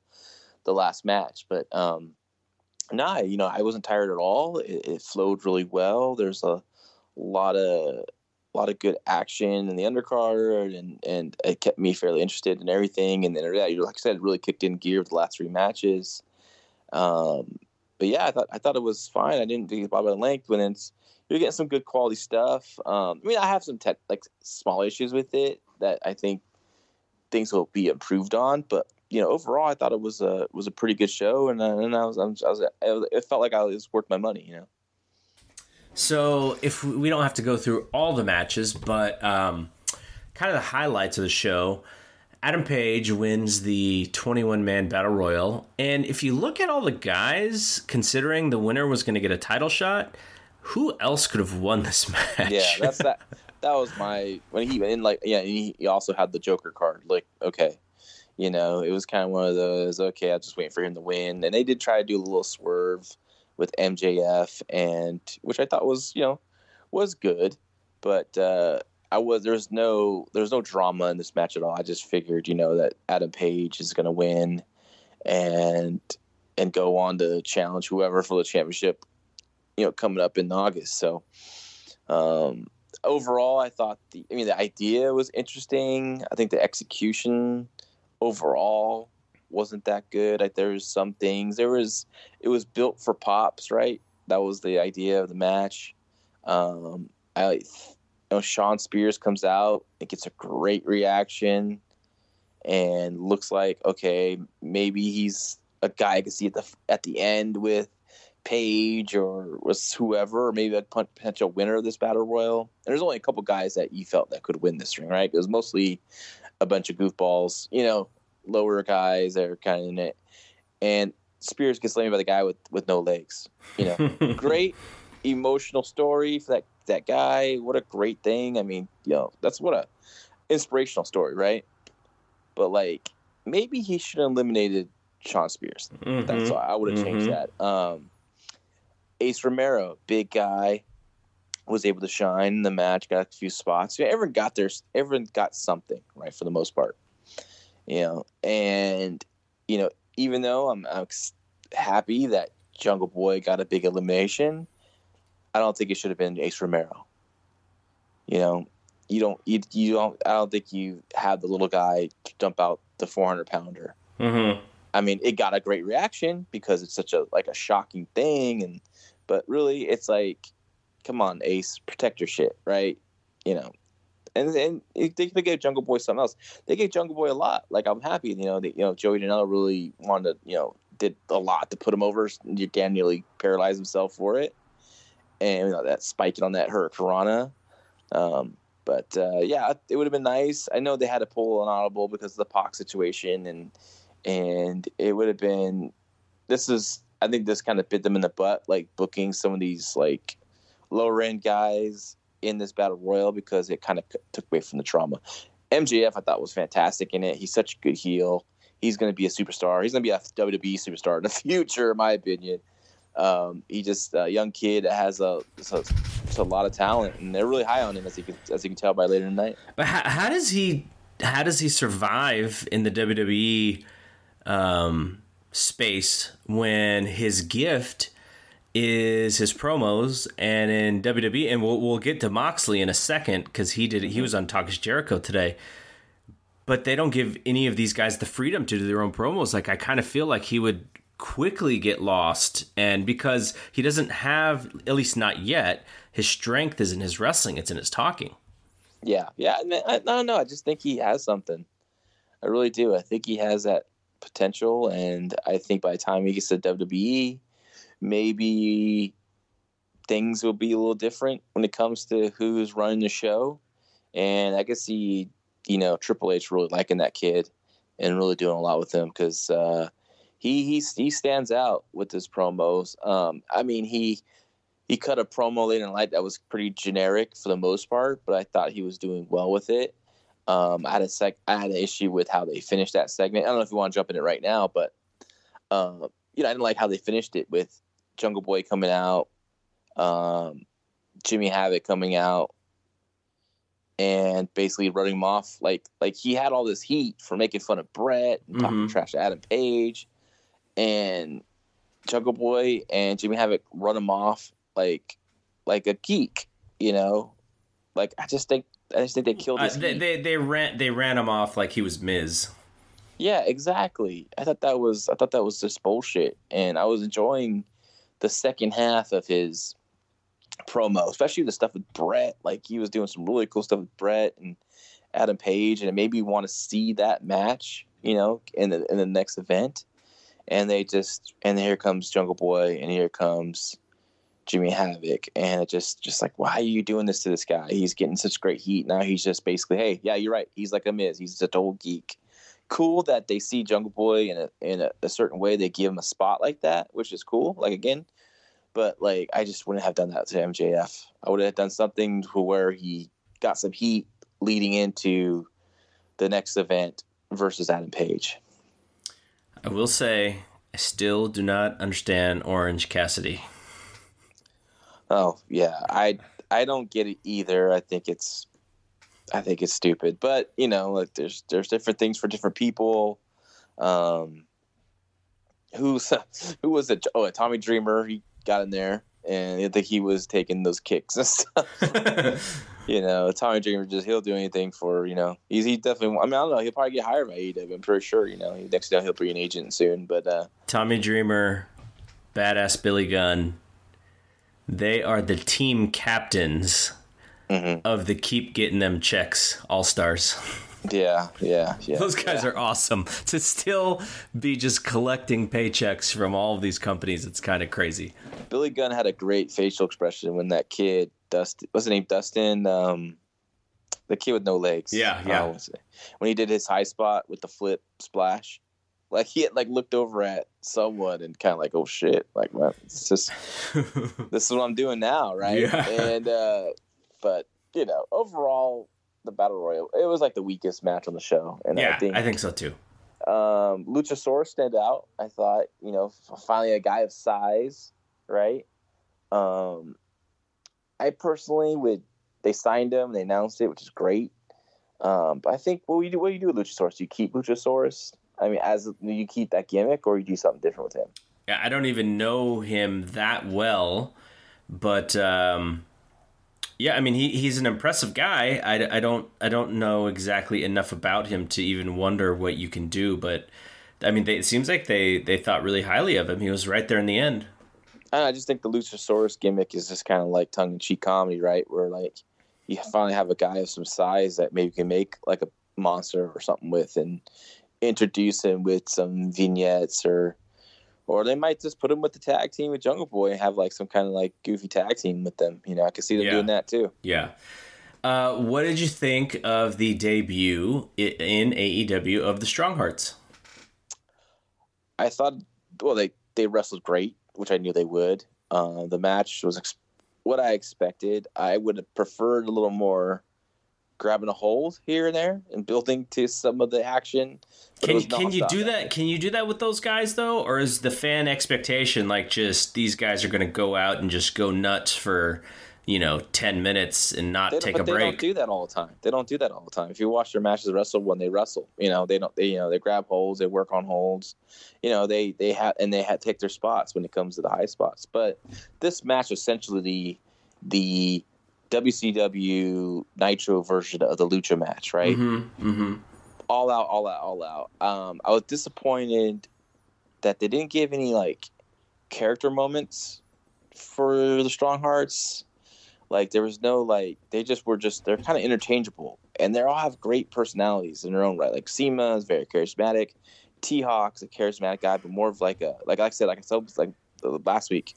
Speaker 2: the last match, but um, nah, you know, I wasn't tired at all. It, it flowed really well. There's a lot of a lot of good action in the undercard, and and it kept me fairly interested in everything. And then, yeah, like I said, really kicked in gear with the last three matches. Um, but yeah, I thought I thought it was fine. I didn't think about the length when it's you're getting some good quality stuff. Um, I mean, I have some tech, like small issues with it that I think things will be improved on, but you know, overall, I thought it was a was a pretty good show, and uh, and I was, I was, I was it felt like I was worth my money, you know.
Speaker 1: So if we don't have to go through all the matches, but um, kind of the highlights of the show. Adam Page wins the 21 man battle royal. And if you look at all the guys, considering the winner was going to get a title shot, who else could have won this match?
Speaker 2: Yeah, that's that. That was my when he in like yeah. He, he also had the Joker card. Like okay, you know, it was kind of one of those. Okay, I'm just waiting for him to win, and they did try to do a little swerve with MJF, and which I thought was you know was good, but uh, I was there's no there's no drama in this match at all. I just figured you know that Adam Page is going to win, and and go on to challenge whoever for the championship, you know, coming up in August. So, um, overall, I thought the I mean the idea was interesting. I think the execution overall wasn't that good. Like there was some things. There was it was built for pops, right? That was the idea of the match. Um, I you know, Shawn Spears comes out, it gets a great reaction, and looks like okay, maybe he's a guy I can see at the at the end with Page or was whoever, or maybe a potential winner of this battle royal. And there's only a couple guys that you felt that could win this ring, right? It was mostly a bunch of goofballs, you know, lower guys that are kind of in it. And Spears gets laid by the guy with with no legs. You know, great emotional story for that that guy. What a great thing. I mean, you know, that's what a inspirational story, right? But like, maybe he should have eliminated Shawn Spears. Mm-hmm. That's why I would have mm-hmm. changed that. Um, Ace Romero, big guy, was able to shine in the match. Got a few spots. Yeah, everyone got their. Everyone got something right for the most part. You know, and you know, even though I'm, I'm happy that Jungle Boy got a big elimination, I don't think it should have been Ace Romero. You know, you don't you, you don't I don't think you have the little guy dump out the 400 pounder. Mm-hmm. I mean, it got a great reaction because it's such a like a shocking thing, and but really, it's like, come on, Ace, protect your shit, right? You know, and and they give Jungle Boy something else. They gave Jungle Boy a lot. Like I'm happy, you know, that you know Joey Janela really wanted to, you know, did a lot to put him over. Dan nearly paralyzed himself for it, and you know that spiking on that hurricanrana. Um, but uh, yeah, it would have been nice. I know they had to pull an audible because of the Pac situation, and and it would have been. This is, I think, this kind of bit them in the butt, like booking some of these like lower end guys in this battle royal because it kind of took away from the trauma. MJF, I thought was fantastic in it. He's such a good heel. He's going to be a superstar. He's going to be a WWE superstar in the future, in my opinion. Um, he just a young kid that has a, a, a lot of talent, and they're really high on him as you can as you can tell by later tonight.
Speaker 1: But how, how does he how does he survive in the WWE um, space when his gift is his promos and in WWE and we'll we'll get to Moxley in a second because he did he mm-hmm. was on Talk is Jericho today. But they don't give any of these guys the freedom to do their own promos. Like I kind of feel like he would quickly get lost and because he doesn't have at least not yet his strength is in his wrestling it's in his talking
Speaker 2: yeah yeah i, I don't know i just think he has something i really do i think he has that potential and i think by the time he gets to wwe maybe things will be a little different when it comes to who's running the show and i can see you know triple h really liking that kid and really doing a lot with him because uh he he he stands out with his promos. Um, I mean he he cut a promo late in light that was pretty generic for the most part, but I thought he was doing well with it. Um, I had a sec I had an issue with how they finished that segment. I don't know if you want to jump in it right now, but um, you know I didn't like how they finished it with Jungle Boy coming out, um, Jimmy Havoc coming out, and basically running him off like like he had all this heat for making fun of Brett and talking mm-hmm. trash to Adam Page and Jungle Boy and Jimmy Havoc run him off like like a geek, you know. Like I just think I just think they killed
Speaker 1: uh, they, they, they ran they ran him off like he was Miz.
Speaker 2: Yeah, exactly. I thought that was I thought that was just bullshit, and I was enjoying the second half of his promo, especially the stuff with Brett. Like he was doing some really cool stuff with Brett and Adam Page, and it made me want to see that match, you know, in the in the next event and they just and here comes Jungle Boy and here comes Jimmy Havoc and it just just like why are you doing this to this guy? He's getting such great heat. Now he's just basically, hey, yeah, you're right. He's like a Miz. He's a total geek. Cool that they see Jungle Boy in a in a, a certain way. They give him a spot like that, which is cool. Like again, but like I just wouldn't have done that to MJF. I would have done something to where he got some heat leading into the next event versus Adam Page.
Speaker 1: I will say, I still do not understand Orange Cassidy.
Speaker 2: Oh yeah, I I don't get it either. I think it's I think it's stupid, but you know, like there's there's different things for different people. Um, who's who was it? Oh, Tommy Dreamer. He got in there, and I think he was taking those kicks and stuff. you know, Tommy Dreamer just he'll do anything for you know he's he definitely. I mean, I don't know. He'll probably get hired by AEW. I'm pretty sure. You know, next time he'll be an agent soon. But uh,
Speaker 1: Tommy Dreamer, badass Billy Gunn, they are the team captains mm-hmm. of the keep getting them checks all stars.
Speaker 2: Yeah, yeah, yeah.
Speaker 1: Those guys
Speaker 2: yeah.
Speaker 1: are awesome. To still be just collecting paychecks from all of these companies, it's kind of crazy.
Speaker 2: Billy Gunn had a great facial expression when that kid Dustin. What's his name? Dustin. Um, the kid with no legs.
Speaker 1: Yeah, yeah.
Speaker 2: Oh, when he did his high spot with the flip splash, like he had like looked over at someone and kind of like, oh shit, like man, it's just this is what I'm doing now, right? Yeah. And uh, but you know, overall, the battle royal it was like the weakest match on the show, and
Speaker 1: yeah,
Speaker 2: I think
Speaker 1: I think so too.
Speaker 2: Um, Luchasaurus stand out. I thought, you know, finally a guy of size, right? Um, I personally would. They signed him. They announced it, which is great. Um, but I think what do you do? What do you do with Luchasaurus? Do you keep Luchasaurus? I mean, as you keep that gimmick, or you do something different with him?
Speaker 1: Yeah, I don't even know him that well, but um, yeah, I mean, he, he's an impressive guy. I, I don't I don't know exactly enough about him to even wonder what you can do, but I mean, they, it seems like they they thought really highly of him. He was right there in the end.
Speaker 2: I just think the Luchasaurus gimmick is just kind of like tongue in cheek comedy, right? Where like you finally have a guy of some size that maybe can make like a monster or something with, and introduce him with some vignettes or or they might just put him with the tag team with Jungle Boy and have like some kind of like goofy tag team with them. You know, I could see them yeah. doing that too.
Speaker 1: Yeah. Uh, what did you think of the debut in AEW of the Strong Hearts?
Speaker 2: I thought, well, they they wrestled great, which I knew they would. Uh, the match was ex- what I expected. I would have preferred a little more grabbing a hold here and there and building to some of the action.
Speaker 1: Can can you do that? Can you do that with those guys though, or is the fan expectation like just these guys are going to go out and just go nuts for you know ten minutes and not take a break? They
Speaker 2: don't do that all the time. They don't do that all the time. If you watch their matches wrestle when they wrestle, you know they don't. They you know they grab holds, they work on holds. You know they they have and they have take their spots when it comes to the high spots. But this match essentially the the WCW Nitro version of the Lucha match, right? Mm-hmm, mm-hmm. All out, all out, all out. Um, I was disappointed that they didn't give any like character moments for the Strong Hearts. Like there was no like they just were just they're kind of interchangeable and they all have great personalities in their own right. Like CIMA is very charismatic. T Hawk's a charismatic guy, but more of like a like I said, like I said like last week,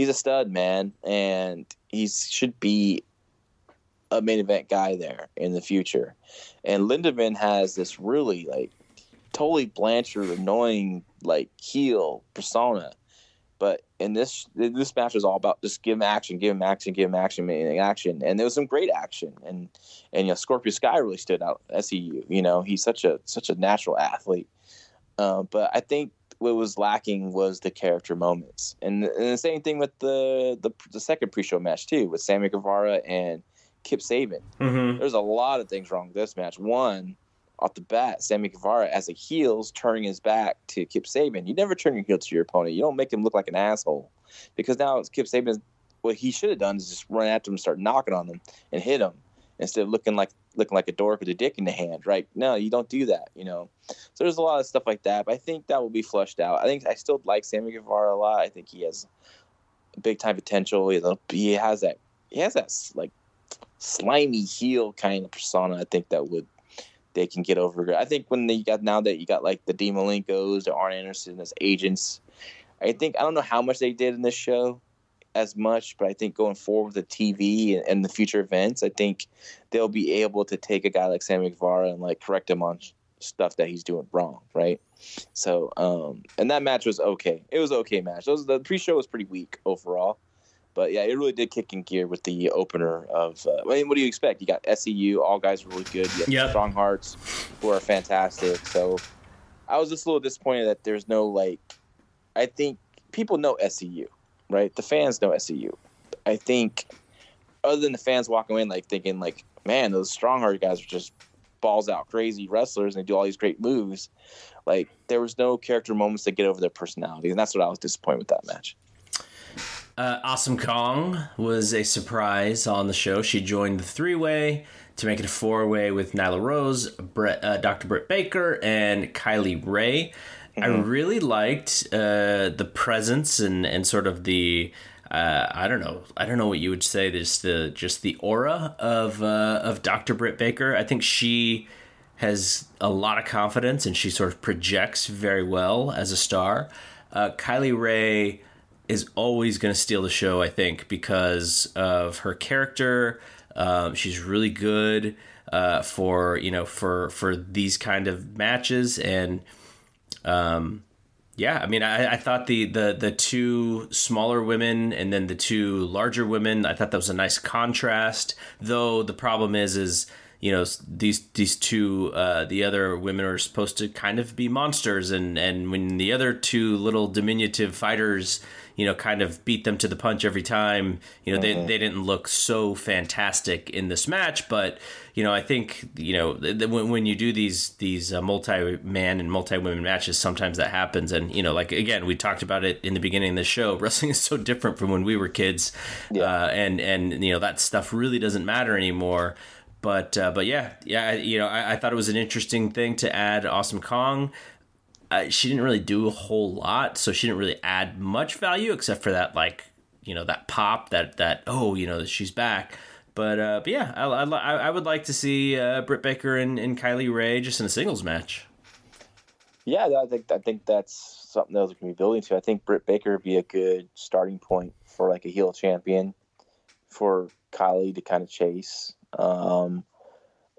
Speaker 2: he's a stud man, and he should be a main event guy there in the future. And Lindaman has this really like totally Blanchard annoying like heel persona. But in this this match was all about just give him action, give him action, give him action, main action, and there was some great action. And and you know Scorpio Sky really stood out. SCU, you know he's such a such a natural athlete. Uh, but I think what was lacking was the character moments, and, and the same thing with the, the the second pre-show match too, with Sammy Guevara and Kip Sabian. Mm-hmm. There's a lot of things wrong with this match. One, off the bat, Sammy Guevara as a heel's turning his back to Kip Sabian. You never turn your heel to your opponent. You don't make him look like an asshole, because now Kip Sabian. What he should have done is just run after him, and start knocking on him, and hit him instead of looking like looking like a dork with a dick in the hand, right? No, you don't do that, you know. So there's a lot of stuff like that, but I think that will be flushed out. I think I still like Sammy Guevara a lot. I think he has big time potential. He has that. He has that like slimy heel kind of persona. I think that would they can get over. I think when they got now that you got like the Dean Malenkos, the Arn Anderson as agents, I think I don't know how much they did in this show as much, but I think going forward with the TV and, and, the future events, I think they'll be able to take a guy like Sammy Guevara and like correct him on stuff that he's doing wrong, right? So, um, and that match was okay. It was okay match. Those the pre-show was pretty weak overall, but yeah, it really did kick in gear with the opener of. Uh, I mean, what do you expect? You got SCU, all guys were really good. You yep. Strong Hearts, who are fantastic. So, I was just a little disappointed that there's no like. I think people know SCU right? The fans know SCU. I think, other than the fans walking in like thinking like, man, those strongheart guys are just balls out crazy wrestlers and they do all these great moves. Like there was no character moments to get over their personality, and that's what I was disappointed with that match.
Speaker 1: Uh, awesome Kong was a surprise on the show. She joined the three way to make it a four way with Nyla Rose, Brett, uh, Dr. Britt Baker, and Kylie Rae. Mm-hmm. I really liked uh, the presence and, and sort of the uh, I don't know I don't know what you would say just the just the aura of uh, of Dr. Britt Baker. I think she has a lot of confidence and she sort of projects very well as a star. Uh, Kylie Rae is always going to steal the show, I think, because of her character. Um, she's really good uh, for you know for for these kind of matches and um, yeah, I mean, I, I thought the, the the two smaller women and then the two larger women, I thought that was a nice contrast. Though the problem is, is you know these these two uh, the other women are supposed to kind of be monsters, and and when the other two little diminutive fighters you know, kind of beat them to the punch every time. You know, mm-hmm. they, they didn't look so fantastic in this match, but you know, I think you know when, when you do these these uh, multi man and multi women matches, sometimes that happens. And you know, like again, we talked about it in the beginning of the show. Wrestling is so different from when we were kids, yeah. uh, and and you know that stuff really doesn't matter anymore. But uh, but yeah, yeah, you know, I, I, thought it was an interesting thing to add Awesome Kong uh, she didn't really do a whole lot, so she didn't really add much value except for that like you know that pop that that oh you know she's back. But, uh, but yeah, I, I, I would like to see uh, Britt Baker and, and Kylie Rae just in a singles match.
Speaker 2: Yeah, I think I think that's something that can be building to. I think Britt Baker would be a good starting point for like a heel champion for Kylie to kind of chase. Um,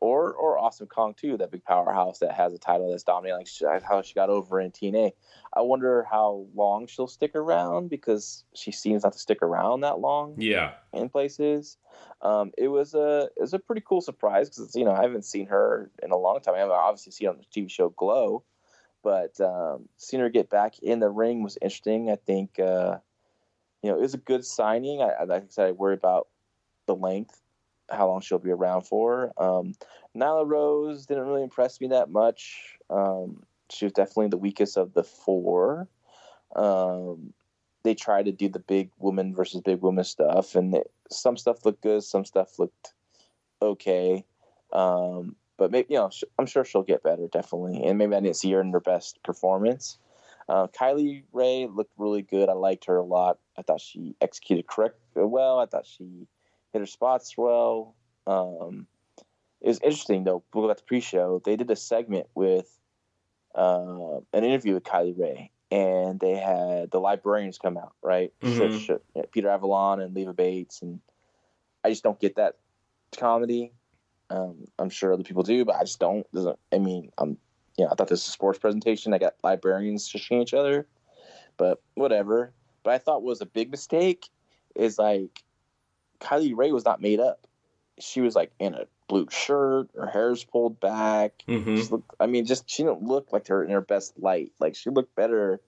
Speaker 2: or or Awesome Kong too, that big powerhouse that has a title that's dominating, like how she got over in TNA. I wonder how long she'll stick around because she seems not to stick around that long.
Speaker 1: Yeah,
Speaker 2: in places. Um, it was a it was a pretty cool surprise because you know I haven't seen her in a long time. I have obviously seen her on the TV show Glow, but um, seeing her get back in the ring was interesting. I think uh, you know it was a good signing. I, like I said, I worry about the length how long she'll be around for. Um, Nyla Rose didn't really impress me that much. Um, she was definitely the weakest of the four. Um, they tried to do the big woman versus big woman stuff, and some stuff looked good, some stuff looked okay. Um, but maybe you know, I'm sure she'll get better, definitely. And maybe I didn't see her in her best performance. Uh, Kylie Rae looked really good. I liked her a lot. I thought she executed correct well. I thought she hit her spots well. Um, it was interesting though. We'll go back to pre-show. They did a segment with uh, an interview with Kylie Rae, and they had the librarians come out, right? Mm-hmm. Peter Avalon and Leva Bates, and I just don't get that comedy. Um, I'm sure other people do, but I just don't. Doesn't I mean I'm you know I thought this was a sports presentation. I got librarians shushing each other, but whatever. But I thought was a big mistake is like Kylie Rae was not made up. She was like in a blue shirt, her hair's pulled back. Mm-hmm. Looked, I mean, just she didn't look like her in her best light. Like she looked better,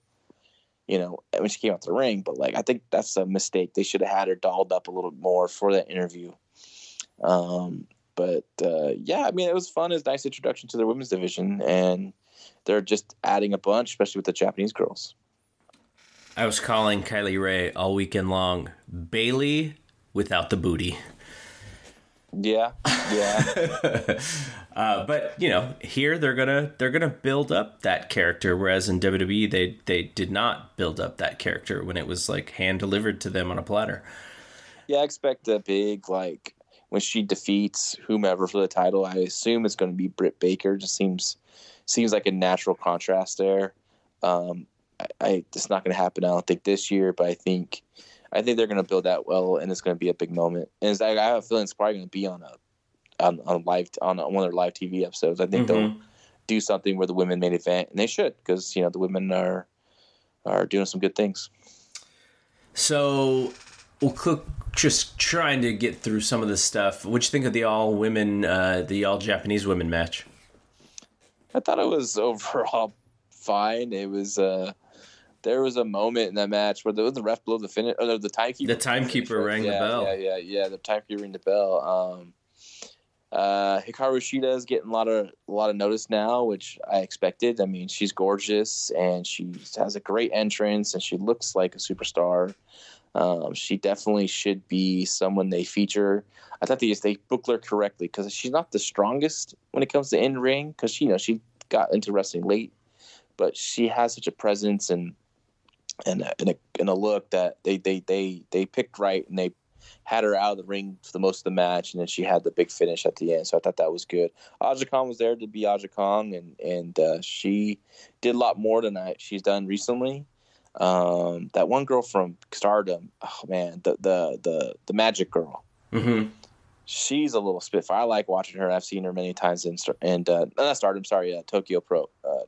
Speaker 2: you know, when she came out to the ring. But like, I think that's a mistake. They should have had her dolled up a little more for that interview. Um, but uh, yeah, I mean, it was fun. It's nice introduction to the women's division, and they're just adding a bunch, especially with the Japanese girls.
Speaker 1: I was calling Kylie Rae all weekend long. Bayley without the booty.
Speaker 2: Yeah, yeah.
Speaker 1: uh, but you know, here they're gonna they're gonna build up that character, whereas in WWE they they did not build up that character when it was like hand delivered to them on a platter.
Speaker 2: Yeah, I expect a big like when she defeats whomever for the title. I assume it's going to be Britt Baker. Just seems seems like a natural contrast there. Um, I, I it's not going to happen. I don't think this year, but I think I think they're going to build that well, and it's going to be a big moment. And it's like, I have a feeling it's probably going to be on a on, on live on one of their live TV episodes. I think mm-hmm. they'll do something where the women main event, and they should because you know the women are are doing some good things.
Speaker 1: So, we'll cook just trying to get through some of this stuff. What you think of the all women, uh, the all Japanese women match?
Speaker 2: I thought it was overall fine. It was. Uh, there was a moment in that match where the, the ref blew the finish or the timekeeper.
Speaker 1: The timekeeper rang
Speaker 2: yeah,
Speaker 1: the bell.
Speaker 2: Yeah, yeah, yeah. The timekeeper rang the bell. Um, uh, Hikaru Shida is getting a lot of a lot of notice now, which I expected. I mean, she's gorgeous and she has a great entrance and she looks like a superstar. Um, she definitely should be someone they feature. I thought they they booked her correctly because she's not the strongest when it comes to in ring because she you know she got into wrestling late, but she has such a presence and and in a, in a look that they, they they they picked right and they had her out of the ring for the most of the match and then she had the big finish at the end. So i thought that was good. Aja kong was there to be aja kong and and uh, she did a lot more than I, she's done recently. Um, that one girl from stardom oh man the the the, the magic girl.
Speaker 1: Mm-hmm.
Speaker 2: she's a little spitfire. I like watching her. I've seen her many times in and uh, not stardom sorry uh, tokyo pro uh,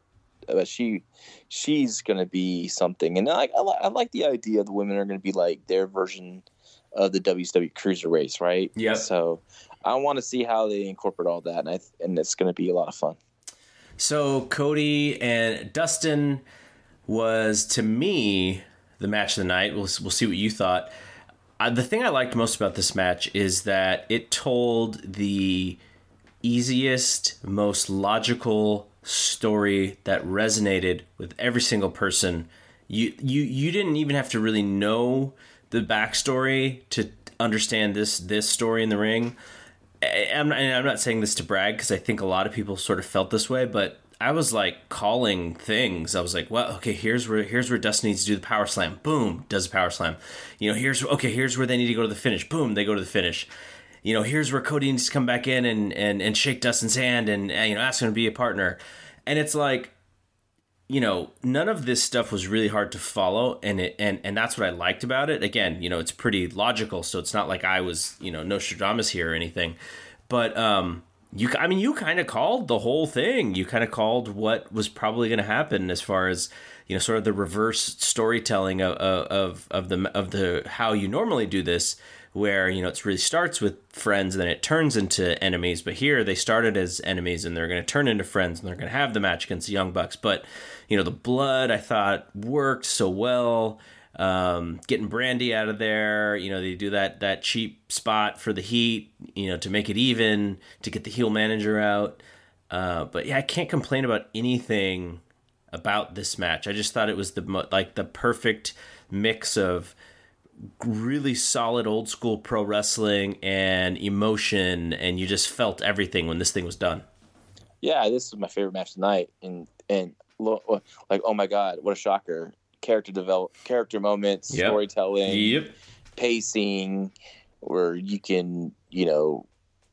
Speaker 2: but she she's gonna be something. And I, I, I like the idea the women are gonna be like their version of the WCW Cruiser Race, right?
Speaker 1: Yeah.
Speaker 2: So I want to see how they incorporate all that, and I and it's gonna be a lot of fun.
Speaker 1: So Cody and Dustin was to me the match of the night. We'll we'll see what you thought. Uh, the thing I liked most about this match is that it told the easiest, most logical story that resonated with every single person. You you you didn't even have to really know the backstory to understand this this story in the ring. I'm not, I'm not saying this to brag because I think a lot of people sort of felt this way, but I was like calling things. I was like, well, okay, here's where here's where Dustin needs to do the power slam. Boom, does a power slam. You know, here's okay, here's where they need to go to the finish. Boom, they go to the finish. You know, here's where Cody needs to come back in and and and shake Dustin's hand and you know ask him to be a partner, and it's like you know, none of this stuff was really hard to follow, and it and and that's what I liked about it. Again, you know, it's pretty logical, so it's not like I was, you know, Nostradamus here or anything. But um, you, I mean, you kind of called the whole thing. You kind of called what was probably going to happen as far as you know, sort of the reverse storytelling of of of the of the how you normally do this where you know it really starts with friends and then it turns into enemies. But here they started as enemies and they're going to turn into friends and they're going to have the match against the young bucks. But you know the blood i thought worked so well um, getting Brandi out of there. You know they do that that cheap spot for the heat you know to make it even to get the heel manager out. Uh, but yeah i can't complain about anything about this match. I just thought it was the like the perfect mix of really solid old school pro wrestling and emotion and you just felt everything when this thing was done.
Speaker 2: Yeah this is my favorite match tonight and and like oh my god what a shocker. Character develop character moments yep. storytelling yep. pacing where you can you know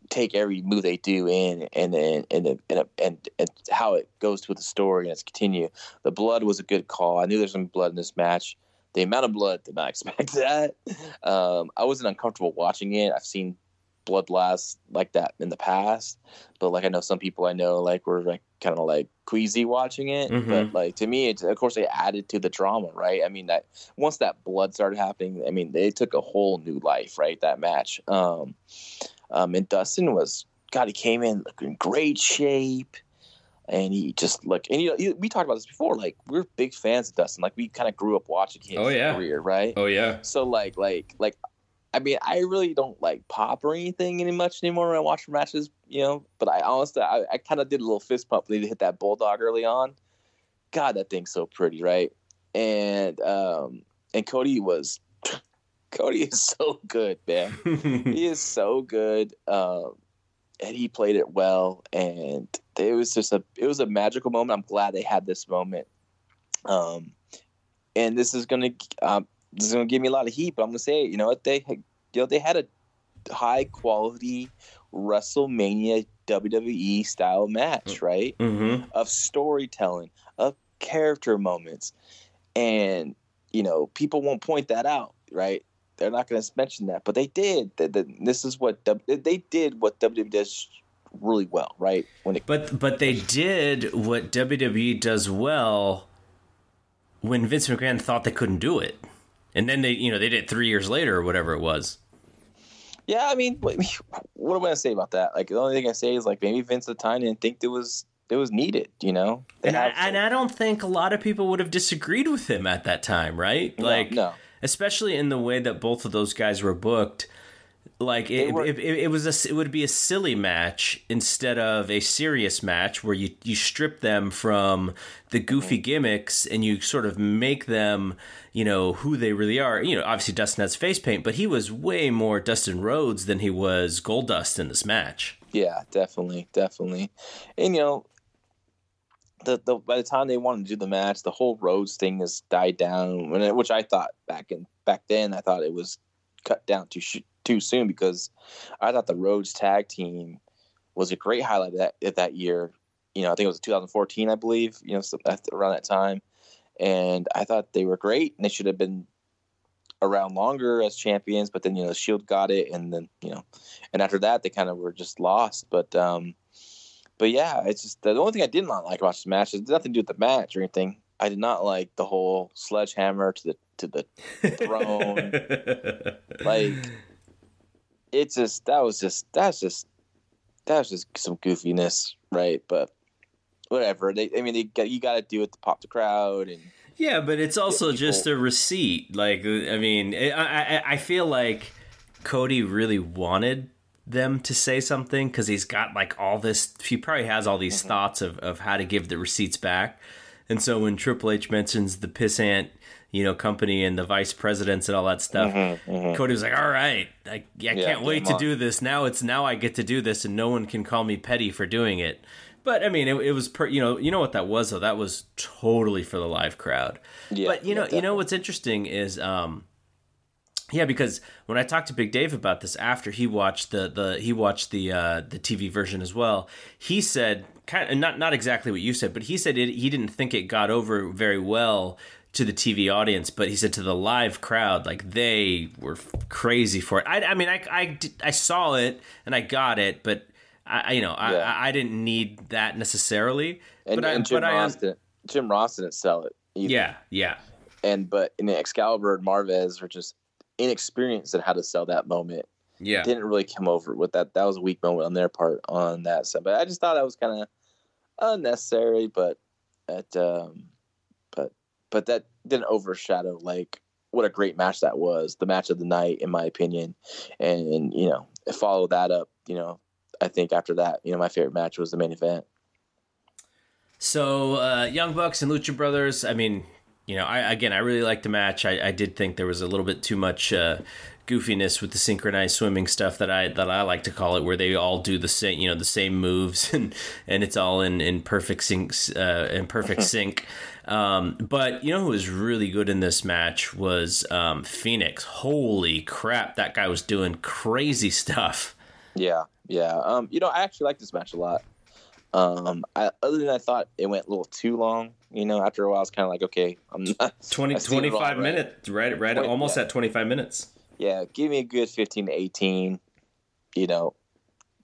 Speaker 2: take every move they do in and then and, and, and, and, and how it goes with the story and it's continue. The blood was a good call. I knew there's some blood in this match the amount of blood did not expect that. Um, I wasn't uncomfortable watching it. I've seen blood blasts like that in the past, but like I know some people I know like were like kind of like queasy watching it. Mm-hmm. But like to me, it's of course it added to the drama, right? I mean that once that blood started happening, I mean they took a whole new life, right? That match. Um, um, and Dustin was God, he came in in great shape and he just like and you know we talked about this before like we're big fans of Dustin. Like we kind of grew up watching his oh, yeah. career right?
Speaker 1: Oh yeah.
Speaker 2: So like like like I mean I really don't like pop or anything any much anymore when I watch matches you know? But I honestly I, I kind of did a little fist pump when he hit that bulldog early on. God that thing's so pretty right? And um and Cody was Cody is so good man. He is so good. Um and he played it well and it was just a it was a magical moment. I'm glad they had this moment. Um and this is gonna um, this is gonna give me a lot of heat but i'm gonna say you know what? They you know they had a high quality wrestlemania wwe style match mm-hmm. right? Mm-hmm. of storytelling of character moments. And you know people won't point that out right they're not going to mention that, but they did. This is what they did. What WWE does really well, right?
Speaker 1: When it, but but they did what WWE does well when Vince McMahon thought they couldn't do it, and then they you know they did it three years later or whatever it was.
Speaker 2: Yeah, I mean, what, what am I gonna say about that? Like the only thing I say is like maybe Vince at the time didn't think it was it was needed, you know.
Speaker 1: And I, and I, don't think a lot of people would have disagreed with him at that time, right?
Speaker 2: No,
Speaker 1: like
Speaker 2: no
Speaker 1: especially in the way that both of those guys were booked. Like it, were, it, it, it, was a, it would be a silly match instead of a serious match where you you strip them from the goofy mm-hmm. gimmicks and you sort of make them you know who they really are. You know, obviously Dustin has face paint, but he was way more Dustin Rhodes than he was Goldust in this match.
Speaker 2: Yeah, definitely, definitely, and you know the, the by the time they wanted to do the match, the whole Rhodes thing has died down. Which I thought back in back then, I thought it was cut down too too soon because I thought the Rhodes tag team was a great highlight that that year. You know, I think it was 2014, I believe. You know, around that time, and I thought they were great, and they should have been around longer as champions. But then you know, Shield got it, and then you know, and after that, they kind of were just lost. But um, but yeah, it's just the only thing I did not like about this match is nothing to do with the match or anything. I did not like the whole sledgehammer to the to the throne. like it's just that was just that's just that was just some goofiness, right? But whatever. They I mean they got you got to do it to pop the crowd and
Speaker 1: yeah, but it's also just a receipt. Like I mean, I I, I feel like Cody really wanted them to say something because he's got like all this he probably has all these mm-hmm. thoughts of, of how to give the receipts back and so when triple h mentions the pissant you know company and the vice presidents and all that stuff mm-hmm, mm-hmm. cody was like all right i, I yeah, can't wait to on. do this now it's now i get to do this and no one can call me petty for doing it but I mean, it, it was per, you know you know what that was though. That was totally for the live crowd. Yeah, but you know yeah, you know what's interesting is um, Yeah, because when I talked to Big Dave about this after he watched the the he watched the uh, the TV version as well, he said kind of not not exactly what you said, but he said it, he didn't think it got over very well to the TV audience, but he said to the live crowd, like they were crazy for it. I, I mean, I, I, I saw it and I got it, but I, you know, yeah. I, I didn't need that necessarily.
Speaker 2: And,
Speaker 1: but
Speaker 2: and
Speaker 1: I,
Speaker 2: Jim
Speaker 1: but
Speaker 2: Ross I, didn't, Jim Ross didn't sell it.
Speaker 1: Either. Yeah, yeah.
Speaker 2: And but in Excalibur and Marvez were just inexperienced in how to sell that moment.
Speaker 1: Yeah,
Speaker 2: didn't really come over with that. That was a weak moment on their part on that side. But I just thought that was kind of unnecessary. But at um, but but that didn't overshadow like what a great match that was, the match of the night, in my opinion. And, and you know, follow that up. You know, I think after that, you know, my favorite match was the main event.
Speaker 1: So, uh, Young Bucks and Lucha Brothers. I mean, you know, I again, I really liked the match. I, I did think there was a little bit too much uh, goofiness with the synchronized swimming stuff that I that I like to call it, where they all do the same, you know, the same moves, and and it's all in in perfect sync, uh, in perfect sync. Um, but you know who was really good in this match was um, Fenix. Holy crap, that guy was doing crazy stuff.
Speaker 2: Yeah, yeah. Um, you know, I actually like this match a lot. Um, I, other than I thought it went a little too long. You know, after a while, it's kind of like, okay, I'm not
Speaker 1: 20, 25 minutes, right? Right, 20, almost yeah. at 25 minutes.
Speaker 2: Yeah, give me a good 15 to 18. You know,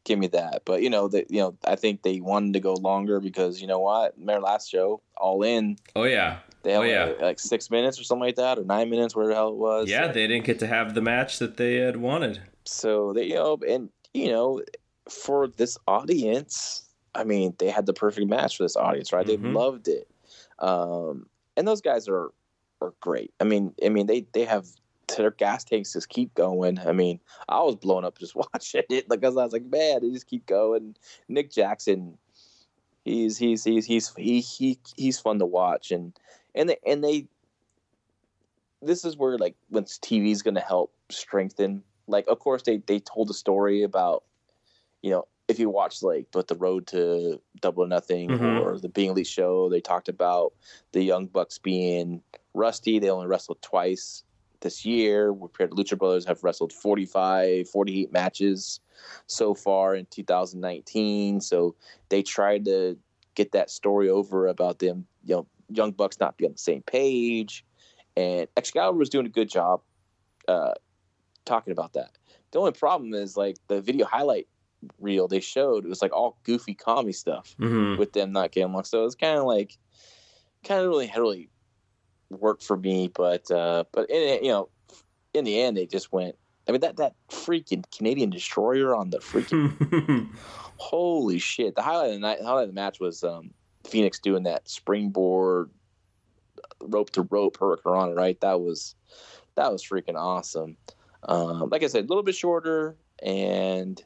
Speaker 2: give me that. But you know, that you know, I think they wanted to go longer because you know what? Remember last show, All In.
Speaker 1: Oh yeah.
Speaker 2: They
Speaker 1: had
Speaker 2: oh, yeah. like, like six minutes or something like that, or nine minutes, whatever the hell it was.
Speaker 1: Yeah, they didn't get to have the match that they had wanted.
Speaker 2: So they, you know, and you know, for this audience, I mean, they had the perfect match for this audience, right? Mm-hmm. They loved it. Um, and those guys are are great. I mean, I mean they they have their gas tanks just keep going. I mean, I was blown up just watching it because I was like, man, they just keep going. Nick Jackson, he's he's he's he's he, he he's fun to watch, and and they, and they. This is where like when TV is going to help strengthen. Like, of course, they they told a story about, you know, if you watch like but the road to double or nothing mm-hmm. or the being elite show they talked about the young bucks being rusty. They only wrestled twice this year. Compared to lucha brothers have wrestled 45 48 matches so far in 2019 so they tried to get that story over about them you know young bucks not being on the same page. And excalibur was doing a good job uh, talking about that. The only problem is like the video highlight reel they showed, it was like all goofy comedy stuff
Speaker 1: mm-hmm.
Speaker 2: with them not getting along. So it's kind of like, kind of really, really worked for me. But, uh, but in, you know, in the end, they just went. I mean, that that freaking Canadian destroyer on the freaking holy shit. The highlight of the night, highlight of the match was um, Fenix doing that springboard rope to rope hurricane right? That was that was freaking awesome. Um, like I said, a little bit shorter and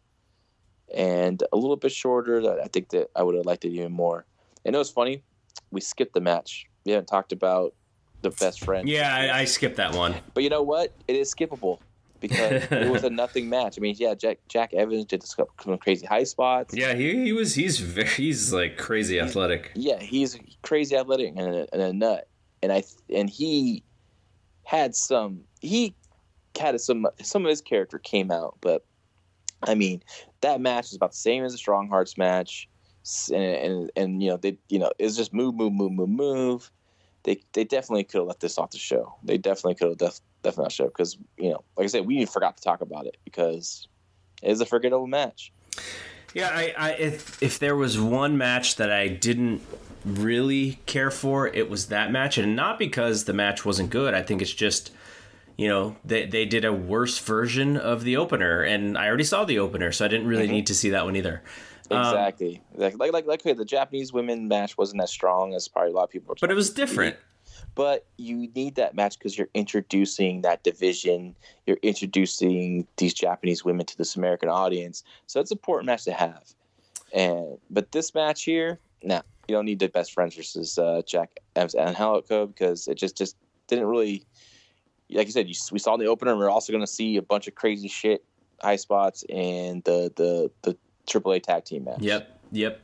Speaker 2: and a little bit shorter. That I think that I would have liked it even more. And it was funny. We skipped the match. We haven't talked about the best friend.
Speaker 1: Yeah, I, I skipped that one.
Speaker 2: But you know what? It is skippable because it was a nothing match. I mean, yeah, Jack Jack Evans did some crazy high spots.
Speaker 1: Yeah, he, he was he's very he's like crazy athletic.
Speaker 2: Yeah, he's crazy athletic and a, and a nut. And I and he had some he had some some of his character came out, but I mean, that match is about the same as a Strong Hearts match, and and, and you know they you know it's just move move move move move. They they definitely could have left this off the show. They definitely could have def, definitely not show because you know like I said we forgot to talk about it because it is a forgettable match.
Speaker 1: Yeah, I, I if if there was one match that I didn't really care for, it was that match, and not because the match wasn't good. I think it's just you know they they did a worse version of the opener, and I already saw the opener, so I didn't really mm-hmm. need to see that one either.
Speaker 2: Exactly. Um, like like like, the Japanese women match wasn't as strong as probably a lot of people. Were.
Speaker 1: But it was different.
Speaker 2: But you need that match because you're introducing that division. You're introducing these Japanese women to this American audience, so it's an important match to have. And but this match here, nah, you don't need the best friends versus uh, Jack Evans and Angelico because it just just didn't really like you said, you, we saw in the opener, we're also going to see a bunch of crazy shit, high spots, and the the the AAA tag team match.
Speaker 1: Yep, yep.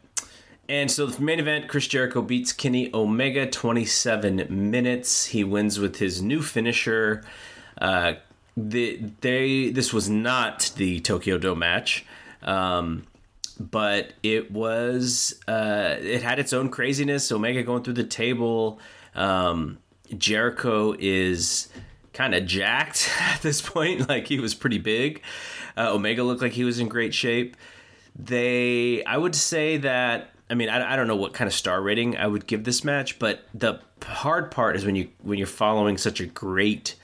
Speaker 1: And so the main event, Chris Jericho beats Kenny Omega 27 minutes. He wins with his new finisher. Uh, the they this was not the Tokyo Dome match. Um, but it was uh, it had its own craziness. Omega going through the table. Um, Jericho is kind of jacked at this point. Like he was pretty big. Uh, Omega looked like he was in great shape. They, I would say that. I mean, I, I don't know what kind of star rating I would give this match, but the hard part is when you when you're following such a great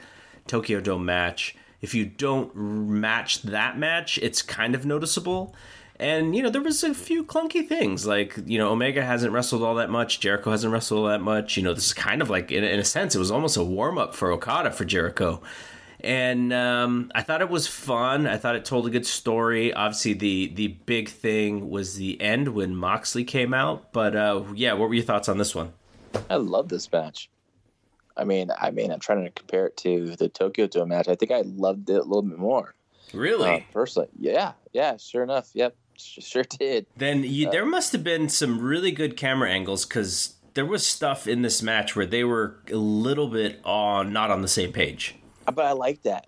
Speaker 1: Tokyo Dome match. If you don't match that match, it's kind of noticeable. And you know there was a few clunky things like you know Omega hasn't wrestled all that much, Jericho hasn't wrestled all that much. You know this is kind of like in, in a sense it was almost a warm up for Okada for Jericho, and um, I thought it was fun. I thought it told a good story. Obviously the the big thing was the end when Moxley came out. But uh, yeah, what were your thoughts on this one?
Speaker 2: I love this match. I mean, I mean, I'm trying to compare it to the Tokyo Dome match. I think I loved it a little bit more.
Speaker 1: Really? Uh,
Speaker 2: personally, yeah, yeah, sure enough, yep. Sure did.
Speaker 1: Then you, uh, there must have been some really good camera angles because there was stuff in this match where they were a little bit on not on the same page.
Speaker 2: Uh, but I like that.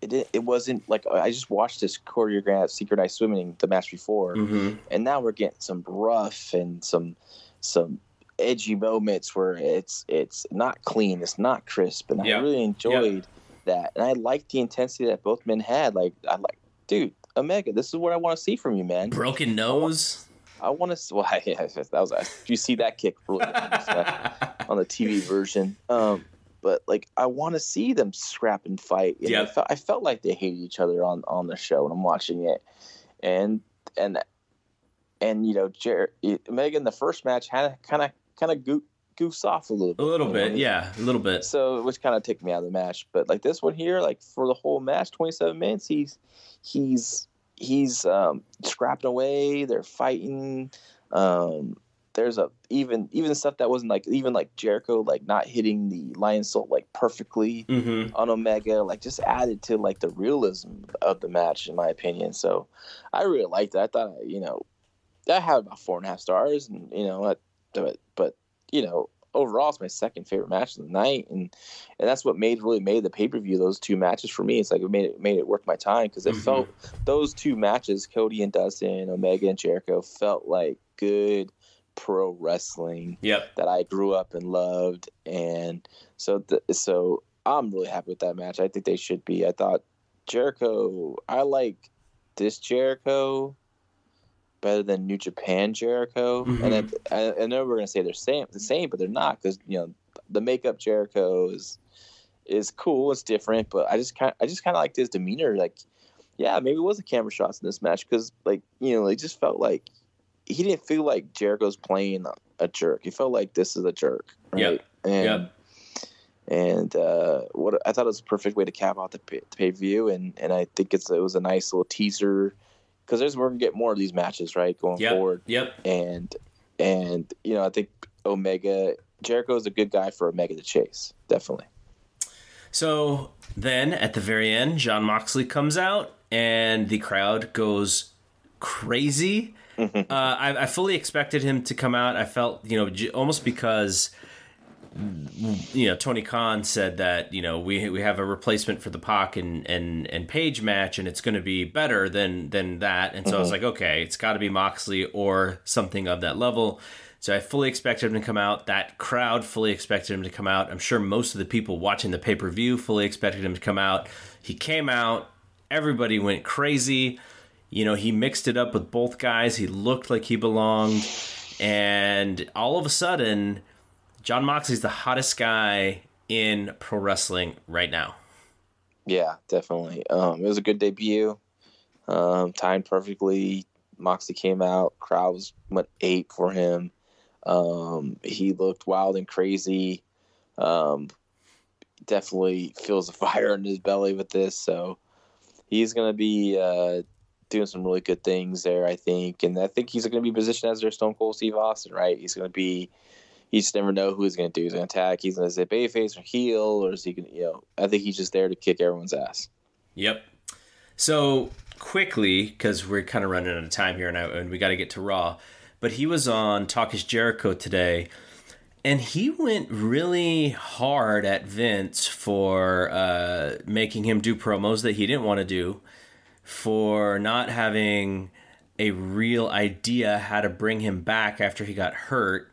Speaker 2: It it wasn't like I just watched this choreographed synchronized swimming the match before, mm-hmm. and now we're getting some rough and some some edgy moments where it's it's not clean, it's not crisp, and yep. I really enjoyed yep. that, and I liked the intensity that both men had. Like I like, dude, Omega, this is what I want to see from you, man.
Speaker 1: Broken nose.
Speaker 2: I want to. Well, yeah, that was. Did you see that kick on the TV version? Um, but like, I want to see them scrap and fight. yeah, I felt, I felt like they hated each other on on the show when I'm watching it, and and and you know, Jer- Megan, the first match had kind of kind of go- goofs off a little bit.
Speaker 1: A little bit, yeah, a little bit.
Speaker 2: So, which kind of took me out of the match. But like this one here, like for the whole match, 27 minutes, he's he's he's um, scrapping away. They're fighting. Um, there's a even even stuff that wasn't like even like Jericho like not hitting the Lionsault like perfectly mm-hmm. on Omega like just added to like the realism of the match in my opinion. So I really liked it. I thought you know I had about four and a half stars and you know but but you know overall it's my second favorite match of the night and and that's what made really made the pay-per-view those two matches for me it's like it made it made it worth my time because it mm-hmm. felt those two matches cody and dustin omega and jericho felt like good pro wrestling
Speaker 1: yep.
Speaker 2: that i grew up and loved and so th- so i'm really happy with that match i think they should be i thought jericho i like this jericho better than New Japan Jericho. Mm-hmm. And then, I, I, know we're gonna say they're same the same, but they're not because you know the makeup Jericho is is cool. It's different, but I just kind I just kind of liked his demeanor. Like, yeah, maybe it was the camera shots in this match because like you know it just felt like he didn't feel like Jericho's playing a jerk. He felt like this is a jerk, right? Yep. And, yep. And uh, what I thought it was a perfect way to cap out the pay, pay view, and and I think it's it was a nice little teaser because there's we're gonna get more of these matches right going
Speaker 1: yep.
Speaker 2: forward.
Speaker 1: Yep.
Speaker 2: And and you know I think Omega Jericho is a good guy for Omega to chase definitely.
Speaker 1: So then at the very end, Jon Moxley comes out and the crowd goes crazy. Mm-hmm. uh, I, I, fully expected him to come out. I felt, you know, almost because you know, Tony Khan said that you know we we have a replacement for the Pac and and and Page match, and it's going to be better than than that. And so mm-hmm. I was mm-hmm. like, okay, it's got to be Moxley or something of that level. So I fully expected him to come out. That crowd fully expected him to come out. I'm sure most of the people watching the pay per view fully expected him to come out. He came out. Everybody went crazy. You know, he mixed it up with both guys. He looked like he belonged. And all of a sudden, Jon Moxley's the hottest guy in pro wrestling right now.
Speaker 2: Yeah, definitely. Um, it was a good debut. Um, timed perfectly. Moxley came out. Crowd went eight for him. Um, he looked wild and crazy. Um, definitely feels a fire in his belly with this. So he's gonna be uh, doing some really good things there, I think. And I think he's gonna be positioned as their Stone Cold Steve Austin, right? He's gonna be you just never know who he's going to do. He's going to attack. He's going to say bayface or heel, or is he going to, you know, I think he's just there to kick everyone's ass.
Speaker 1: Yep. So quickly, because we're kind of running out of time here and, I, and we got to get to Raw, but he was on Talk is Jericho today. and he went really hard at Vince for uh, making him do promos that he didn't want to do, for not having a real idea how to bring him back after he got hurt.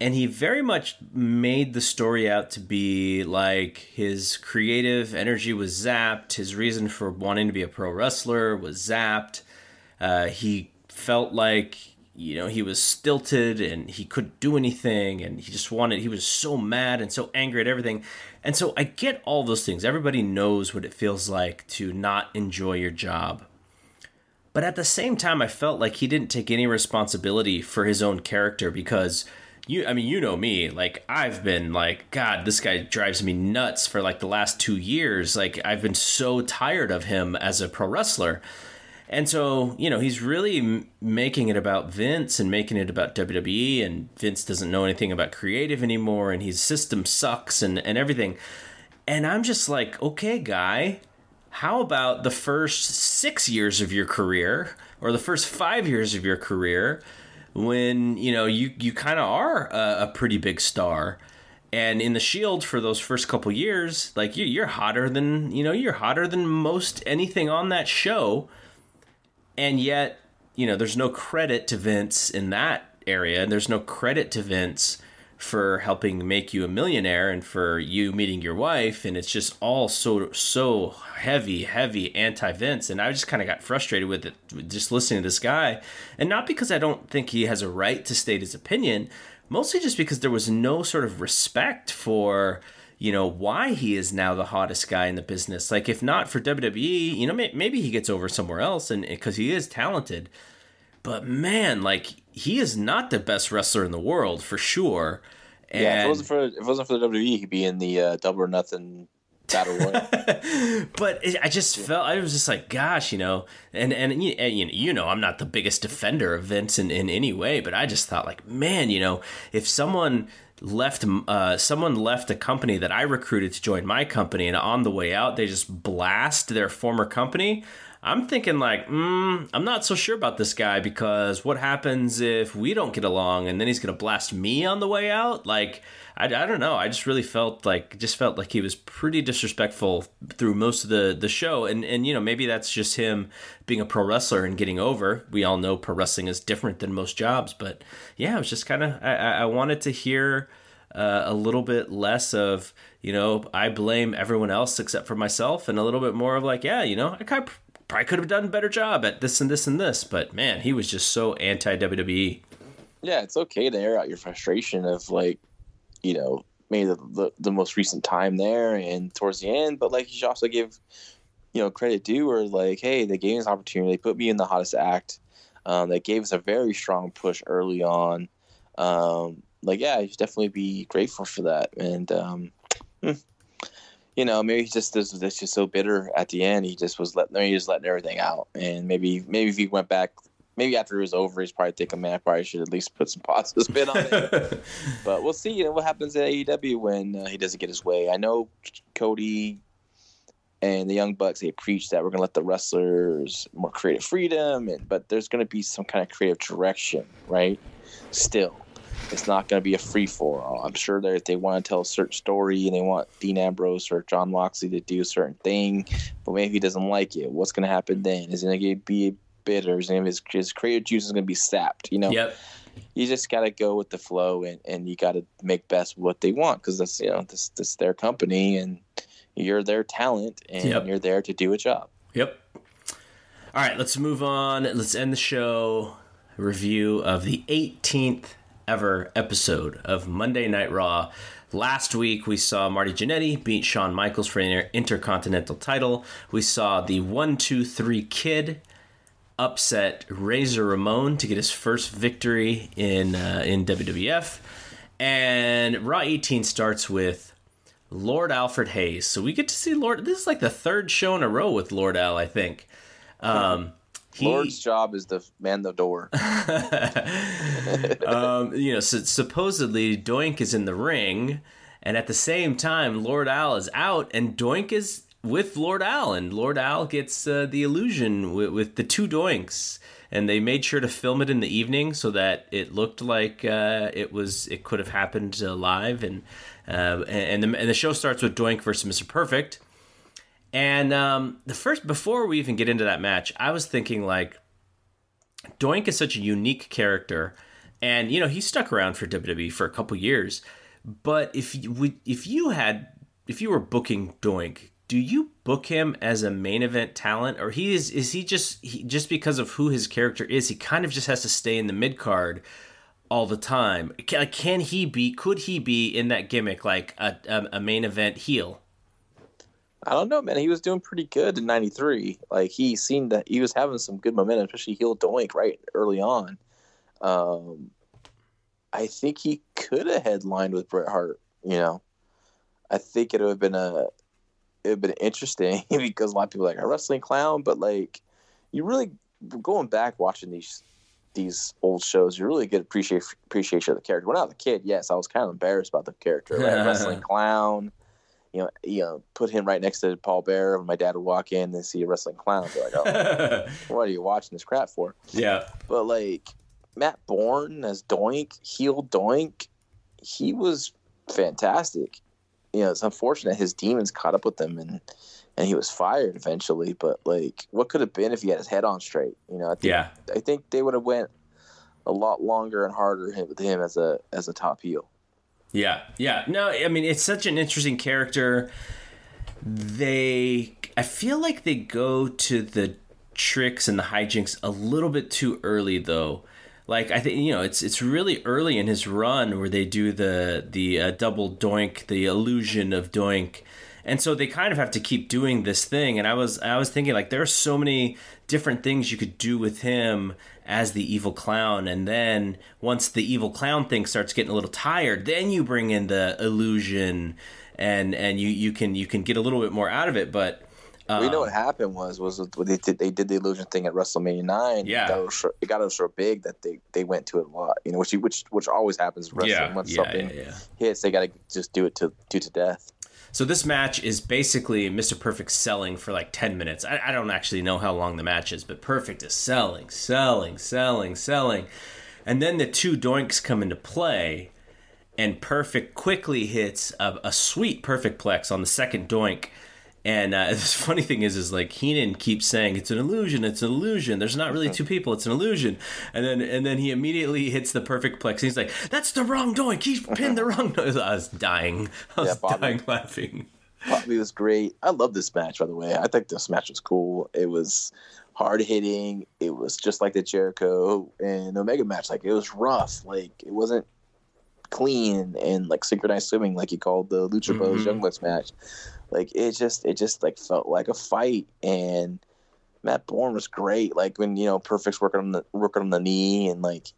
Speaker 1: And he very much made the story out to be like his creative energy was zapped, his reason for wanting to be a pro wrestler was zapped. Uh, he felt like you know he was stilted and he couldn't do anything and he just wanted he was so mad and so angry at everything. And so i get all those things. Everybody knows what it feels like to not enjoy your job. But at the same time i felt like he didn't take any responsibility for his own character because you i mean you know me like i've been like god this guy drives me nuts for like the last 2 years like i've been so tired of him as a pro wrestler and so, you know, he's really making it about Vince and making it about WWE, and Vince doesn't know anything about creative anymore, and his system sucks and, and everything. And I'm just like, okay, guy, how about the first six years of your career or the first five years of your career when, you know, you, you kind of are a, a pretty big star? and in the shield for those first couple years like you, you're hotter than you know you're hotter than most anything on that show and yet you know there's no credit to Vince in that area, and there's no credit to Vince for helping make you a millionaire and for you meeting your wife and it's just all so so heavy heavy anti Vince and I just kind of got frustrated with it just listening to this guy and not because I don't think he has a right to state his opinion mostly just because there was no sort of respect for you know why he is now the hottest guy in the business. Like if not for WWE, you know maybe he gets over somewhere else, and because he is talented. But man, like he is not the best wrestler in the world for sure.
Speaker 2: And yeah, if it wasn't for if it wasn't for the WWE, he'd be in the uh, double or nothing battle royal.
Speaker 1: but it, I just felt I was just like, gosh, you know, and and you, you know, I'm not the biggest defender of Vince in, in any way, but I just thought like, man, you know, if someone left uh, someone left a company that I recruited to join my company, and on the way out, they just blast their former company. I'm thinking like, mm, I'm not so sure about this guy because what happens if we don't get along, and then he's gonna blast me on the way out? Like, I, I don't know. I just really felt like just felt like he was pretty disrespectful through most of the the show, and and you know maybe that's just him being a pro wrestler and getting over. We all know pro wrestling is different than most jobs, but yeah, it was just kind of I, I wanted to hear. Uh, a little bit less of you know I blame everyone else except for myself, and a little bit more of like yeah you know I kind of probably could have done a better job at this and this and this, but man he was just so anti WWE.
Speaker 2: Yeah, it's okay to air out your frustration of like you know, maybe the, the, the, most recent time there and towards the end, but like you should also give, you know, credit due or like, hey, they gave us opportunity. They put me in the hottest act. Um, they gave us a very strong push early on. Um, like, yeah, you should definitely be grateful for that. And, um, hmm, you know, maybe he just was just so bitter at the end. He just was letting, he was letting everything out. And maybe, maybe if he went back maybe after it was over, he's probably thinking, man, I probably should at least put some positive spin on it. but we'll see. You know what happens at AEW when uh, he doesn't get his way. I know Cody and the Young Bucks they preach that we're going to let the wrestlers more creative freedom, and but there's going to be some kind of creative direction, right? Still. It's not going to be a free for all. I'm sure that if they want to tell a certain story and they want Dean Ambrose or Jon Moxley to do a certain thing, but maybe he doesn't like it, what's going to happen then? Is it going to be bitter? and his, his creative juice is going to be sapped. You know,
Speaker 1: yep.
Speaker 2: you just got to go with the flow and, and you got to make best what they want because that's you know this this their company and you're their talent and yep. you're there to do a job.
Speaker 1: Yep. All right, let's move on. Let's end the show review of the 18th ever episode of Monday Night Raw. Last week, we saw Marty Jannetty beat Shawn Michaels for an Intercontinental title. We saw the 1 2 3 Kid upset Razor Ramon to get his first victory in uh, in WWF. And Raw 18 starts with Lord Alfred Hayes. So we get to see Lord. This is like the third show in a row with Lord Al, I think. Um,
Speaker 2: he, Lord's job is to man the door.
Speaker 1: um, you know, so supposedly Doink is in the ring, and at the same time, Lord Al is out, and Doink is with Lord Al, and Lord Al gets uh, the illusion with, with, the two doinks. and they made sure to film it in the evening so that it looked like uh, it was it could have happened uh, live. And uh, and the, and the show starts with Doink versus Mr. Perfect. And um, the first before we even get into that match, I was thinking like Doink is such a unique character, and you know he stuck around for WWE for a couple years. But if you, if you had if you were booking Doink, do you book him as a main event talent, or he is is he just he, just because of who his character is, he kind of just has to stay in the mid card all the time? Can, can he be? Could he be in that gimmick like a, a, a main event heel?
Speaker 2: I don't know, man. He was doing pretty good in '93. Like he seemed that he was having some good momentum, especially heel doink right early on. Um, I think he could have headlined with Bret Hart. You know, I think it would have been a it would have been interesting because a lot of people are like a wrestling clown, but like you really going back watching these these old shows, you really get appreciate appreciation of the character. When I was a kid, yes, I was kind of embarrassed about the character, like wrestling clown you know, you know, put him right next to Paul Bearer. And my dad would walk in and see a wrestling clown. Be like, oh, what are you watching this crap for?
Speaker 1: Yeah.
Speaker 2: But like Matt Borne as Doink, heel Doink, he was fantastic. You know, it's unfortunate his demons caught up with him and and he was fired eventually. But like, what could have been if he had his head on straight? You know, I think,
Speaker 1: yeah.
Speaker 2: I think they would have went a lot longer and harder with him as a as a top heel.
Speaker 1: Yeah, yeah. No, I mean it's such an interesting character. They, I feel like they go to the tricks and the hijinks a little bit too early, though. Like I think you know it's it's really early in his run where they do the the uh, double doink, the illusion of doink, and so they kind of have to keep doing this thing. And I was I was thinking like there are so many different things you could do with him as the evil clown and then once the evil clown thing starts getting a little tired then you bring in the illusion and and you you can you can get a little bit more out of it but
Speaker 2: um, we know what happened was was they did they did the illusion thing at WrestleMania nine.
Speaker 1: Yeah,
Speaker 2: it got, it got so big that they, they went to it a lot. You know, which which which always happens in wrestling.
Speaker 1: Yeah,
Speaker 2: Once
Speaker 1: yeah,
Speaker 2: something
Speaker 1: yeah, yeah.
Speaker 2: hits, they got to just do it to do to death.
Speaker 1: So this match is basically Mr. Perfect selling for like 10 minutes. I, I, don't actually know how long the match is, but Perfect is selling, selling, selling, selling. And then the two doinks come into play, and Perfect quickly hits a, a sweet Perfect Plex on the second doink and uh, the funny thing is, is like Heenan keeps saying it's an illusion, it's an illusion. There's not really two people, it's an illusion. And then and then he immediately hits the perfect plex. He's like, "That's the wrong doink. He pinned the wrong doink." I was dying. I was yeah, Bobby, dying laughing.
Speaker 2: Bobby was great. I love this match, by the way. I think this match was cool. It was hard hitting. It was just like the Jericho and Omega match. Like it was rough. Like it wasn't clean and like synchronized swimming, like you called the Lucha Bros mm-hmm. Young Bucks match. Like it just it just like felt like a fight and Matt Borne was great. Like when you know Perfect's working on the working on the knee and like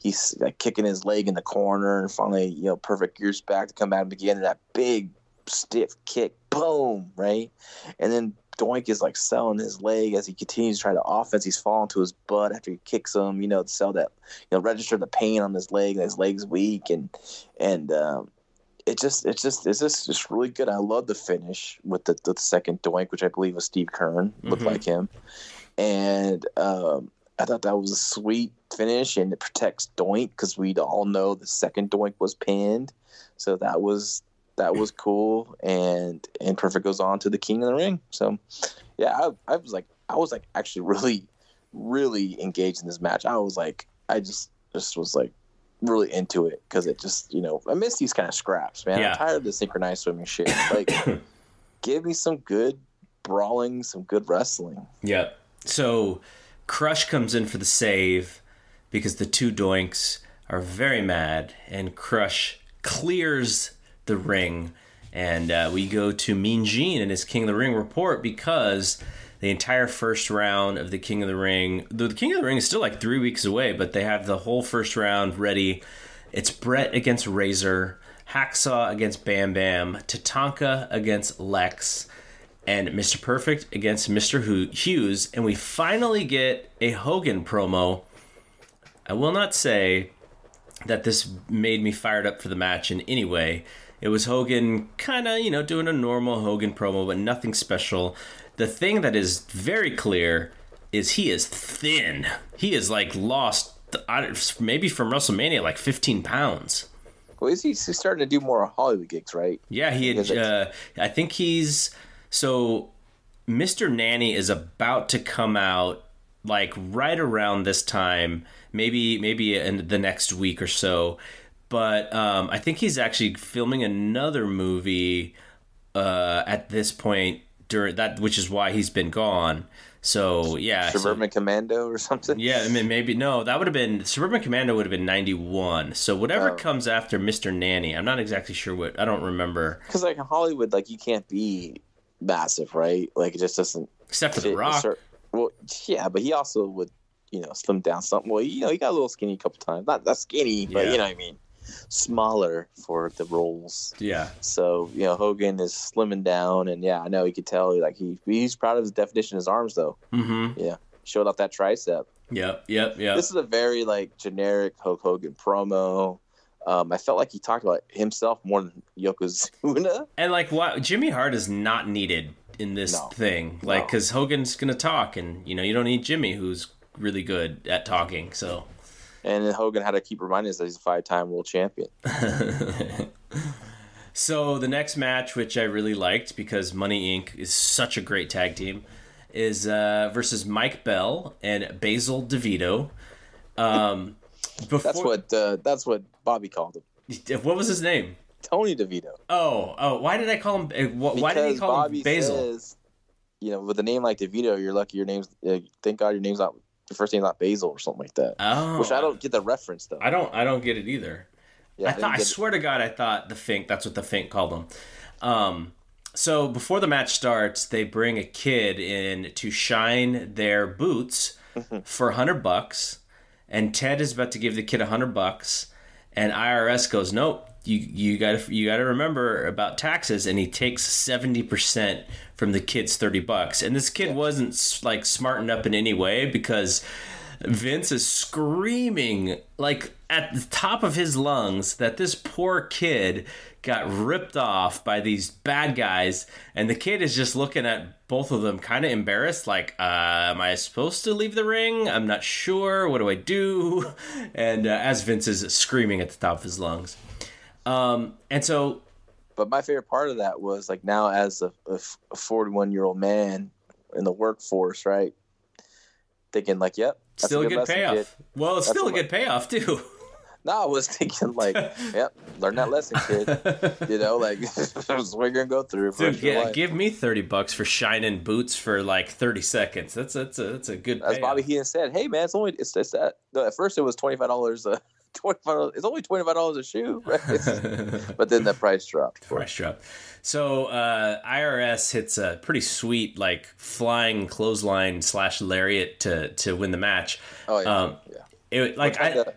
Speaker 2: he's like kicking his leg in the corner and finally you know Perfect gears back to come back and begin that big stiff kick, boom, right, and then Doink is like selling his leg as he continues to try to offense. He's falling to his butt after he kicks him, you know, to sell that, you know, register the pain on his leg. And his leg's weak, and and um, it just it's just it's just just really good. I love the finish with the, the second doink, which I believe was Steve Keirn, looked mm-hmm. like him, and um, I thought that was a sweet finish, and it protects Doink because we all know the second Doink was pinned, so that was that was cool, and and Perfect goes on to the King of the Ring. So, yeah, I, I was like I was like actually really really engaged in this match. I was like I just just was like really into it because it just you know I miss these kind of scraps, man. Yeah. I'm tired of the synchronized swimming shit. Like, give me some good brawling, some good wrestling.
Speaker 1: Yep. So, Crush comes in for the save because the two Doinks are very mad, and Crush clears the ring. And uh, we go to Mean Gene and his King of the Ring report because the entire first round of the King of the Ring. The King of the Ring is still like three weeks away, but they have the whole first round ready. It's Bret against Razor, Hacksaw against Bam Bam, Tatanka against Lex, and Mr. Perfect against Mr. Hughes. And we finally get a Hogan promo. I will not say that this made me fired up for the match in any way. It was Hogan kind of, you know, doing a normal Hogan promo, but nothing special. The thing that is very clear is he is thin. He is like lost maybe from WrestleMania like 15 pounds.
Speaker 2: Well, is he he's starting to do more Hollywood gigs, right?
Speaker 1: Yeah, he. Had, uh, I think he's so. Mr. Nanny is about to come out like right around this time, maybe maybe in the next week or so. But um, I think he's actually filming another movie uh, at this point during that, which is why he's been gone. So yeah,
Speaker 2: Suburban so, Commando or something.
Speaker 1: Yeah, I mean maybe no, that would have been Suburban Commando would have been ninety one. So whatever oh. comes after Mister Nanny, I'm not exactly sure what I don't remember.
Speaker 2: Because like in Hollywood, like you can't be massive, right? Like it just doesn't.
Speaker 1: Except for the Rock. Certain,
Speaker 2: well, yeah, but he also would you know slim down something. Well, you know he got a little skinny a couple times. Not that skinny, but yeah. you know what I mean smaller for the roles.
Speaker 1: Yeah.
Speaker 2: So you know Hogan is slimming down, and yeah, I know he could tell like he he's proud of his definition of his arms though.
Speaker 1: Mm-hmm.
Speaker 2: Yeah, showed off that tricep.
Speaker 1: Yep, yep, yep.
Speaker 2: This is a very like generic Hulk Hogan promo. Um, I felt like he talked about himself more than Yokozuna.
Speaker 1: And like, what Jimmy Hart is not needed in this no. thing, like, because no. Hogan's gonna talk, and you know, you don't need Jimmy, who's really good at talking. So
Speaker 2: and then Hogan had to keep reminding us that he's a five-time world champion.
Speaker 1: so the next match, which I really liked because Money Inc. is such a great tag team, is uh, versus Mike Bell and Basil DeVito. Um,
Speaker 2: before... that's what uh, that's what Bobby called him.
Speaker 1: What was his name?
Speaker 2: Tony DeVito.
Speaker 1: Oh, oh, why did I call him? Uh, why did he call Bobby him Basil? Says,
Speaker 2: you know, with a name like DeVito, you're lucky your name's. Uh, thank God your name's not the first name's not Basil or something like that.
Speaker 1: Oh,
Speaker 2: which I don't get the reference though.
Speaker 1: I don't. I don't get it either. Yeah, I, thought. I swear to God, I thought the Fink. That's what the Fink called them. Um, so before the match starts, they bring a kid in to shine their boots mm-hmm. for a hundred bucks, and Ted is about to give the kid a hundred bucks, and IRS goes, "Nope, you you got to you got to remember about taxes," and he takes seventy percent from the kid's 30 bucks. And this kid yeah. wasn't like smartened up in any way because Vince is screaming like at the top of his lungs that this poor kid got ripped off by these bad guys. And the kid is just looking at both of them kind of embarrassed like uh, am i supposed to leave the ring? I'm not sure. What do i do? And uh, as vince is screaming at the top of his lungs um, and so
Speaker 2: but my favorite part of that was like now as a, a 41 year old man in the workforce, right? Thinking like, yep,
Speaker 1: still a good, good payoff. Kid. Well, it's that's still a good my, payoff too.
Speaker 2: No, I was thinking like, yep, learn that lesson, kid. you know, like that's what you're gonna go through.
Speaker 1: Dude, yeah, give me thirty bucks for shining boots for like thirty seconds. That's that's a that's a good.
Speaker 2: As Bobby Heenan said, "Hey man, it's only it's, it's that." No, at first it was twenty five dollars. Uh, twenty five. It's only twenty five dollars a shoe, right? but then the price dropped.
Speaker 1: Price dropped. So uh, IRS hits a pretty sweet like flying clothesline slash lariat to to win the match.
Speaker 2: Oh yeah, um, yeah.
Speaker 1: It, like Rotunda, I,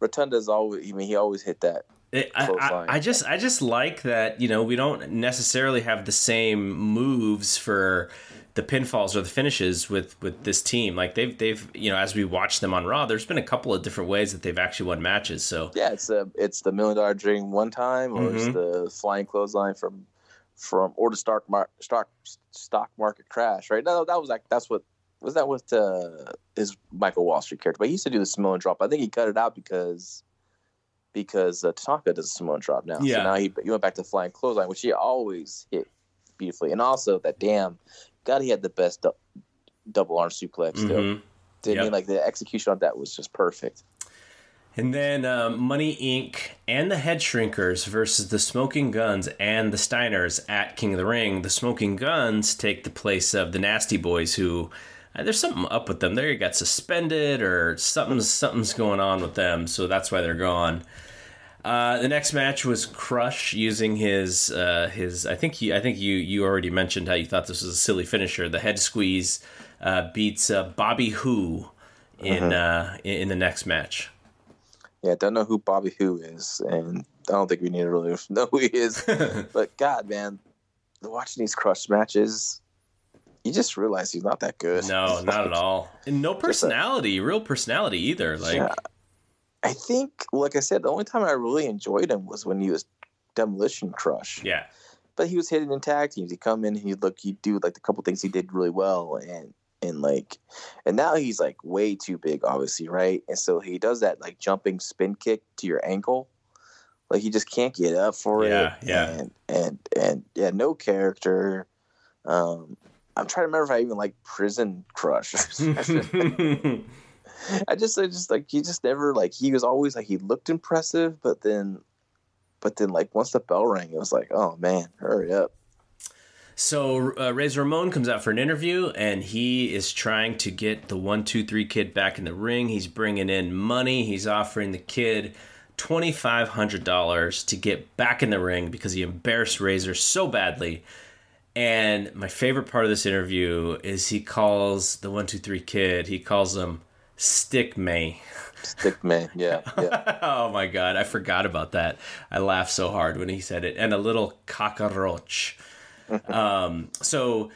Speaker 2: Rotunda's always. I mean, he always hit that.
Speaker 1: It, I, I, I, just I just like that you know we don't necessarily have the same moves for the pinfalls or the finishes with with this team. Like they've they've you know as we watch them on Raw, there's been a couple of different ways that they've actually won matches. So
Speaker 2: yeah, it's a it's the million dollar dream one time, or mm-hmm. it's the flying clothesline from from or the stock mar- stock stock market crash. Right? No, that was like that's what was that with uh, his Michael Wall Street character. But he used to do the Samoan drop. I think he cut it out because because uh, Tatanka does a Samoan drop now. Yeah. So now he, he went back to flying clothesline, which he always hit beautifully. And also that damn God, he had the best du- double arm suplex. Mm-hmm. Did yep. mean like the execution on that was just perfect.
Speaker 1: And then um, Money Inc. and the Head Shrinkers versus the Smoking Guns and the Steiners at King of the Ring. The Smoking Guns take the place of the Nasty Boys, who uh, there's something up with them. They got suspended or something's something's going on with them, so that's why they're gone. Uh, the next match was Crush using his uh, his. I think you I think you you already mentioned how you thought this was a silly finisher. The head squeeze uh, beats uh, Bobby Who in, uh-huh. in in the next match.
Speaker 2: Yeah, I don't know who Bobby Who is, and I don't think we need to really know who he is. but God, man, watching these Crush matches, you just realize he's not that good.
Speaker 1: No, not at all. And no personality, real personality either. Like. Yeah
Speaker 2: I think, like I said, the only time I really enjoyed him was when he was Demolition Crush.
Speaker 1: Yeah.
Speaker 2: But he was hitting in tag teams. He'd come in, and he'd look, he'd do like the couple things he did really well, and and like, and now he's like way too big, obviously, right? And so he does that like jumping spin kick to your ankle, like he just can't get up for
Speaker 1: yeah,
Speaker 2: it.
Speaker 1: Yeah,
Speaker 2: and and and yeah, no character. Um, I'm trying to remember if I even like Prison Crush. I just, I just like he just never like he was always like he looked impressive, but then, but then like once the bell rang, it was like, oh man, hurry up.
Speaker 1: So uh, Razor Ramon comes out for an interview, and he is trying to get the one two three kid back in the ring. He's bringing in money. He's offering the kid twenty five hundred dollars to get back in the ring because he embarrassed Razor so badly. And my favorite part of this interview is he calls the one two three kid. He calls him Stick May.
Speaker 2: Stick May, yeah, yeah.
Speaker 1: oh my god, I forgot about that. I laughed so hard when he said it. And a little cockroach. um, so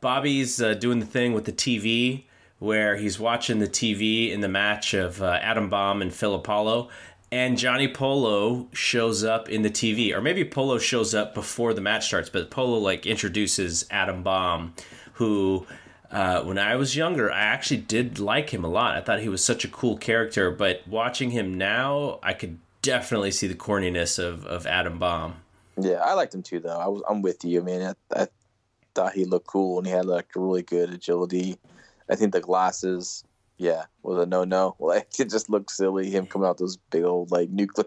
Speaker 1: Bobby's uh, doing the thing with the TV where he's watching the TV in the match of uh, Adam Bomb and Phil Apollo. And Johnny Polo shows up in the TV, or maybe Polo shows up before the match starts, but Polo like introduces Adam Bomb, who uh, when I was younger, I actually did like him a lot. I thought he was such a cool character, but watching him now, I could definitely see the corniness of, of Adam Bomb.
Speaker 2: Yeah, I liked him too, though. I was I'm with you. I mean, I, I thought he looked cool and he had like really good agility. I think the glasses, yeah, was a no no. Like it just looked silly. Him coming out those big old like nuclear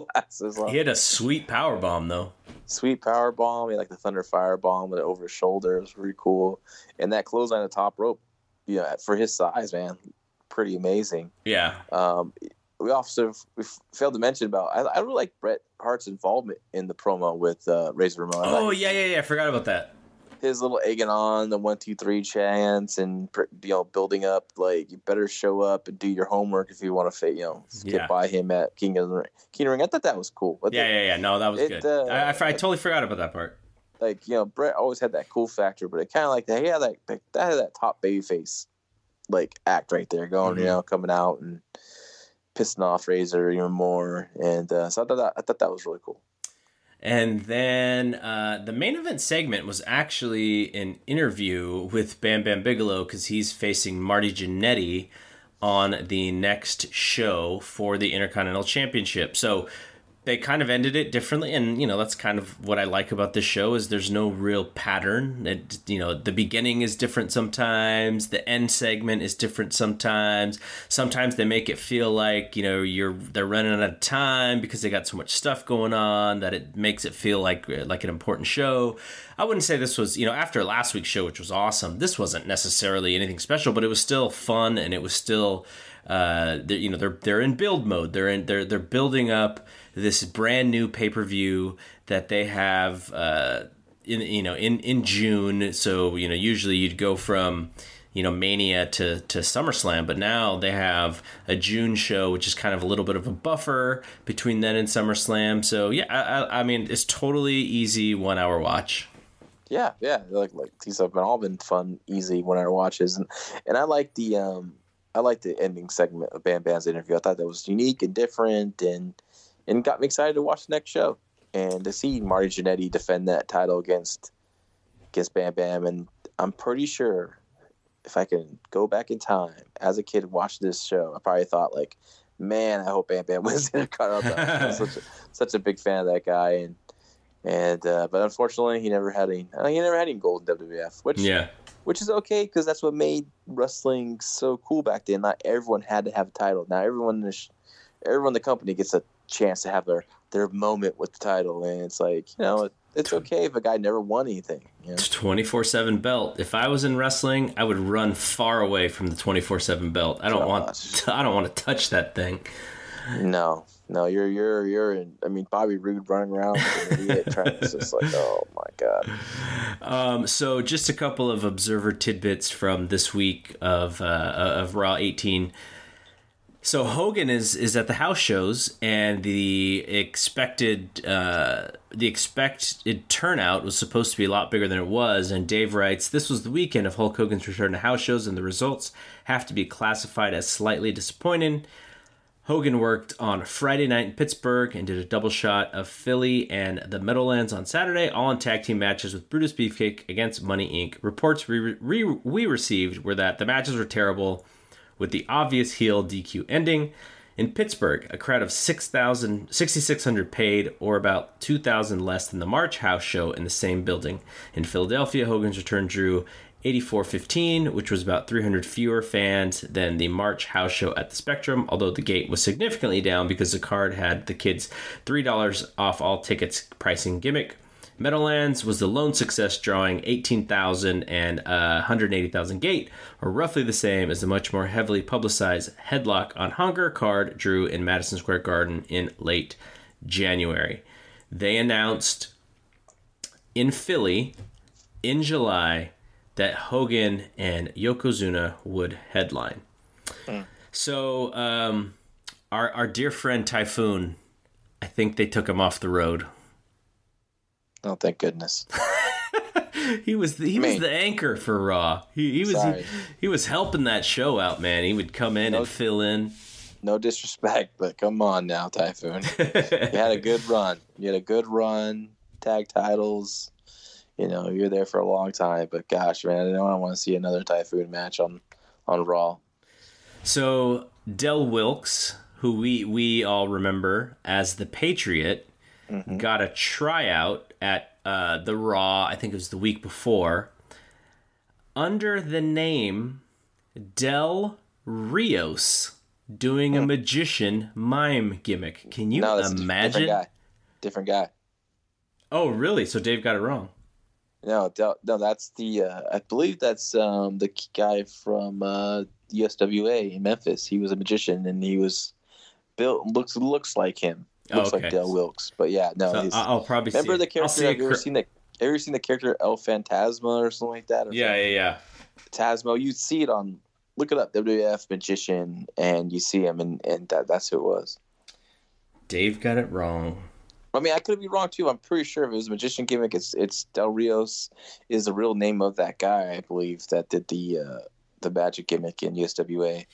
Speaker 2: glasses.
Speaker 1: On. He had a sweet power bomb though.
Speaker 2: Sweet power bomb. He had like the thunder fire bomb with it over his shoulder. It was really cool. And that clothesline on the top rope, you know, for his size, man, pretty amazing.
Speaker 1: Yeah.
Speaker 2: Um, we also we failed to mention about I, I really like Bret Hart's involvement in the promo with uh, Razor Ramon.
Speaker 1: Oh yeah, yeah, yeah. I forgot about that
Speaker 2: his little egging on the one two three chance and you know building up like you better show up and do your homework if you want to you know get yeah. by him at King of the Ring. King of the Ring. I thought that was cool.
Speaker 1: Yeah, the, yeah, yeah. No, that was it, good. Uh, I, I, I, totally forgot about that part.
Speaker 2: Like you know, Bret always had that cool factor, but it kind of like that. Yeah, had that that, that had that top baby face like act right there, going mm-hmm. you know coming out and pissing off Razor even more, and uh, so I thought that, I thought that was really cool.
Speaker 1: And then uh, the main event segment was actually an interview with Bam Bam Bigelow because he's facing Marty Jannetty on the next show for the Intercontinental Championship. So they kind of ended it differently and you know that's kind of what i like about this show is there's no real pattern. It, you know the beginning is different sometimes the end segment is different sometimes. Sometimes they make it feel like you know you're they're running out of time because they got so much stuff going on that it makes it feel like like an important show. I wouldn't say this was you know after last week's show which was awesome this wasn't necessarily anything special but it was still fun and it was still uh, you know they're they're in build mode. They're in they're they're building up this brand new pay per view that they have uh, in you know in in June. So you know usually you'd go from you know Mania to to SummerSlam, but now they have a June show, which is kind of a little bit of a buffer between then and SummerSlam. So yeah, I, I mean it's totally easy one hour watch.
Speaker 2: Yeah, yeah, like like these have been all been fun, easy one hour watches, and and I like the um I like the ending segment of Bam Bam's interview. I thought that was unique and different, and and got me excited to watch the next show and to see Marty Jannetty defend that title against against Bam Bam. And I'm pretty sure if I can go back in time as a kid watch this show, I probably thought like, man, I hope Bam Bam wins Intercontinental. I'm such a, such a big fan of that guy, and and uh, but unfortunately, he never had any. Uh, he never had any gold in WWF, which
Speaker 1: yeah.
Speaker 2: Which is okay because that's what made wrestling so cool back then. Not everyone had to have a title. Now everyone in the sh- everyone in the company gets a chance to have their their moment with the title, and it's like you know it's okay if a guy never won anything.
Speaker 1: It's twenty four seven belt. If I was in wrestling, I would run far away from the twenty four seven belt. I don't Gosh. want to, I don't want to touch that thing.
Speaker 2: No, no, you're you're you're in. I mean, Bobby Roode running around it's just like, oh my god.
Speaker 1: Um, so, just a couple of observer tidbits from this week of uh, of Raw 18. So Hogan is is at the house shows, and the expected uh, the expected turnout was supposed to be a lot bigger than it was. And Dave writes, "This was the weekend of Hulk Hogan's return to house shows, and the results have to be classified as slightly disappointing." Hogan worked on Friday night in Pittsburgh and did a double shot of Philly and the Meadowlands on Saturday, all in tag team matches with Brutus Beefcake against Money Inc. Reports we, re- we received were that the matches were terrible, with the obvious heel DQ ending. In Pittsburgh, a crowd of 6,000, 6,600 paid, or about 2,000 less than the March House show in the same building. In Philadelphia, Hogan's return drew 8415, which was about 300 fewer fans than the March house show at the Spectrum, although the gate was significantly down because the card had the kids $3 off all tickets pricing gimmick. Meadowlands was the lone success, drawing 18,000 and uh, 180,000 gate, or roughly the same as the much more heavily publicized Headlock on Hunger card drew in Madison Square Garden in late January. They announced in Philly in July that Hogan and Yokozuna would headline. Mm. So, um, our our dear friend Typhoon, I think they took him off the road.
Speaker 2: Oh, thank goodness.
Speaker 1: he was the, he was the anchor for Raw. He, he was he, he, was helping that show out, man. He would come in no, and fill in.
Speaker 2: No disrespect, but come on now, Typhoon. you had a good run. You had a good run. Tag titles you know, you're there for a long time. But gosh, man, I don't want to see another Typhoon match on on Raw.
Speaker 1: So Del Wilkes, who we we all remember as the Patriot, mm-hmm. got a tryout at uh, the Raw. I think it was the week before, under the name Del Rios, doing a hmm. magician mime gimmick. Can you no, imagine?
Speaker 2: Different guy. Different guy.
Speaker 1: Oh, really? So Dave got it wrong.
Speaker 2: No, no, that's the. Uh, I believe that's um, the guy from uh, USWA in Memphis. He was a magician, and he was built looks looks like him. Looks oh, okay. like Del Wilkes, but yeah, no.
Speaker 1: So I'll probably
Speaker 2: remember
Speaker 1: see
Speaker 2: the character. Have you ever seen the? Ever seen the character El Phantasma or something like that?
Speaker 1: Yeah, yeah, yeah.
Speaker 2: Tasmo, you see it on. Look it up, WWF magician, and you see him, and and that, that's who it was.
Speaker 1: Dave got it wrong.
Speaker 2: I mean, I could be wrong too. I'm pretty sure if it was a magician gimmick, it's it's Del Rios is the real name of that guy. I believe that did the uh, the magic gimmick in USWA.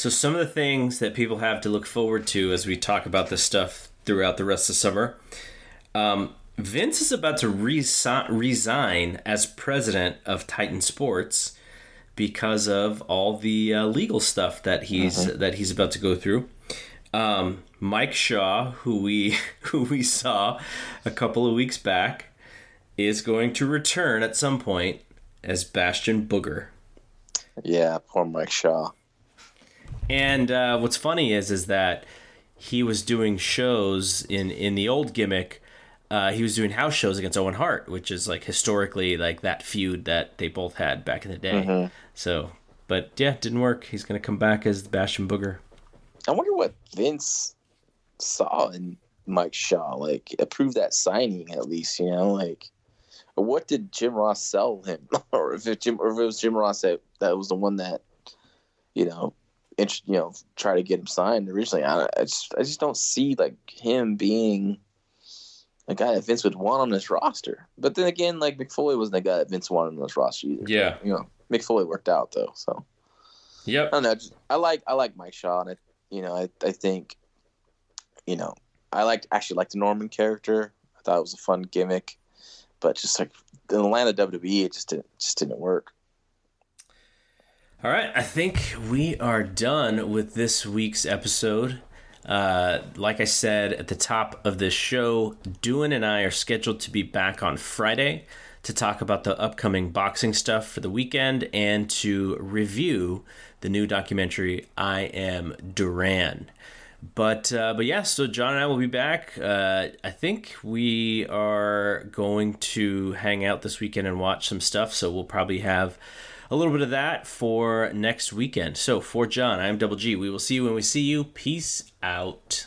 Speaker 1: So some of the things that people have to look forward to as we talk about this stuff throughout the rest of summer. Um, Vince is about to resi- resign as president of Titan Sports because of all the uh, legal stuff that he's mm-hmm. that he's about to go through. Um, Mike Shaw, who we who we saw a couple of weeks back, is going to return at some point as Bastion Booger.
Speaker 2: Yeah, poor Mike Shaw.
Speaker 1: And uh, what's funny is is that he was doing shows in in the old gimmick. Uh, he was doing house shows against Owen Hart, which is like historically like that feud that they both had back in the day. Mm-hmm. So, but yeah, didn't work. He's gonna come back as the Bastion Booger.
Speaker 2: I wonder what Vince saw in Mike Shaw, like approve that signing at least, you know, like what did Jim Ross sell him, or if it Jim, or if it was Jim Ross that that was the one that, you know, int- you know, try to get him signed originally. I, I just I just don't see like him being a guy that Vince would want on his roster. But then again, like Mick Foley wasn't the guy that Vince wanted on his roster either.
Speaker 1: Yeah,
Speaker 2: you know, Mick Foley worked out though, so.
Speaker 1: Yep.
Speaker 2: I don't know. Just, I like I like Mike Shaw, and I, you know, I I think you know, I liked actually liked the Norman character. I thought it was a fun gimmick, but just like in the land of WWE, it just didn't just didn't work.
Speaker 1: All right, I think we are done with this week's episode. Uh, like I said at the top of this show, Duan and I are scheduled to be back on Friday to talk about the upcoming boxing stuff for the weekend and to review the new documentary I Am Duran. But uh, but yeah, so John and I will be back. Uh, I think we are going to hang out this weekend and watch some stuff. So we'll probably have a little bit of that for next weekend. So for John, I am Double G. We will see you when we see you. Peace out.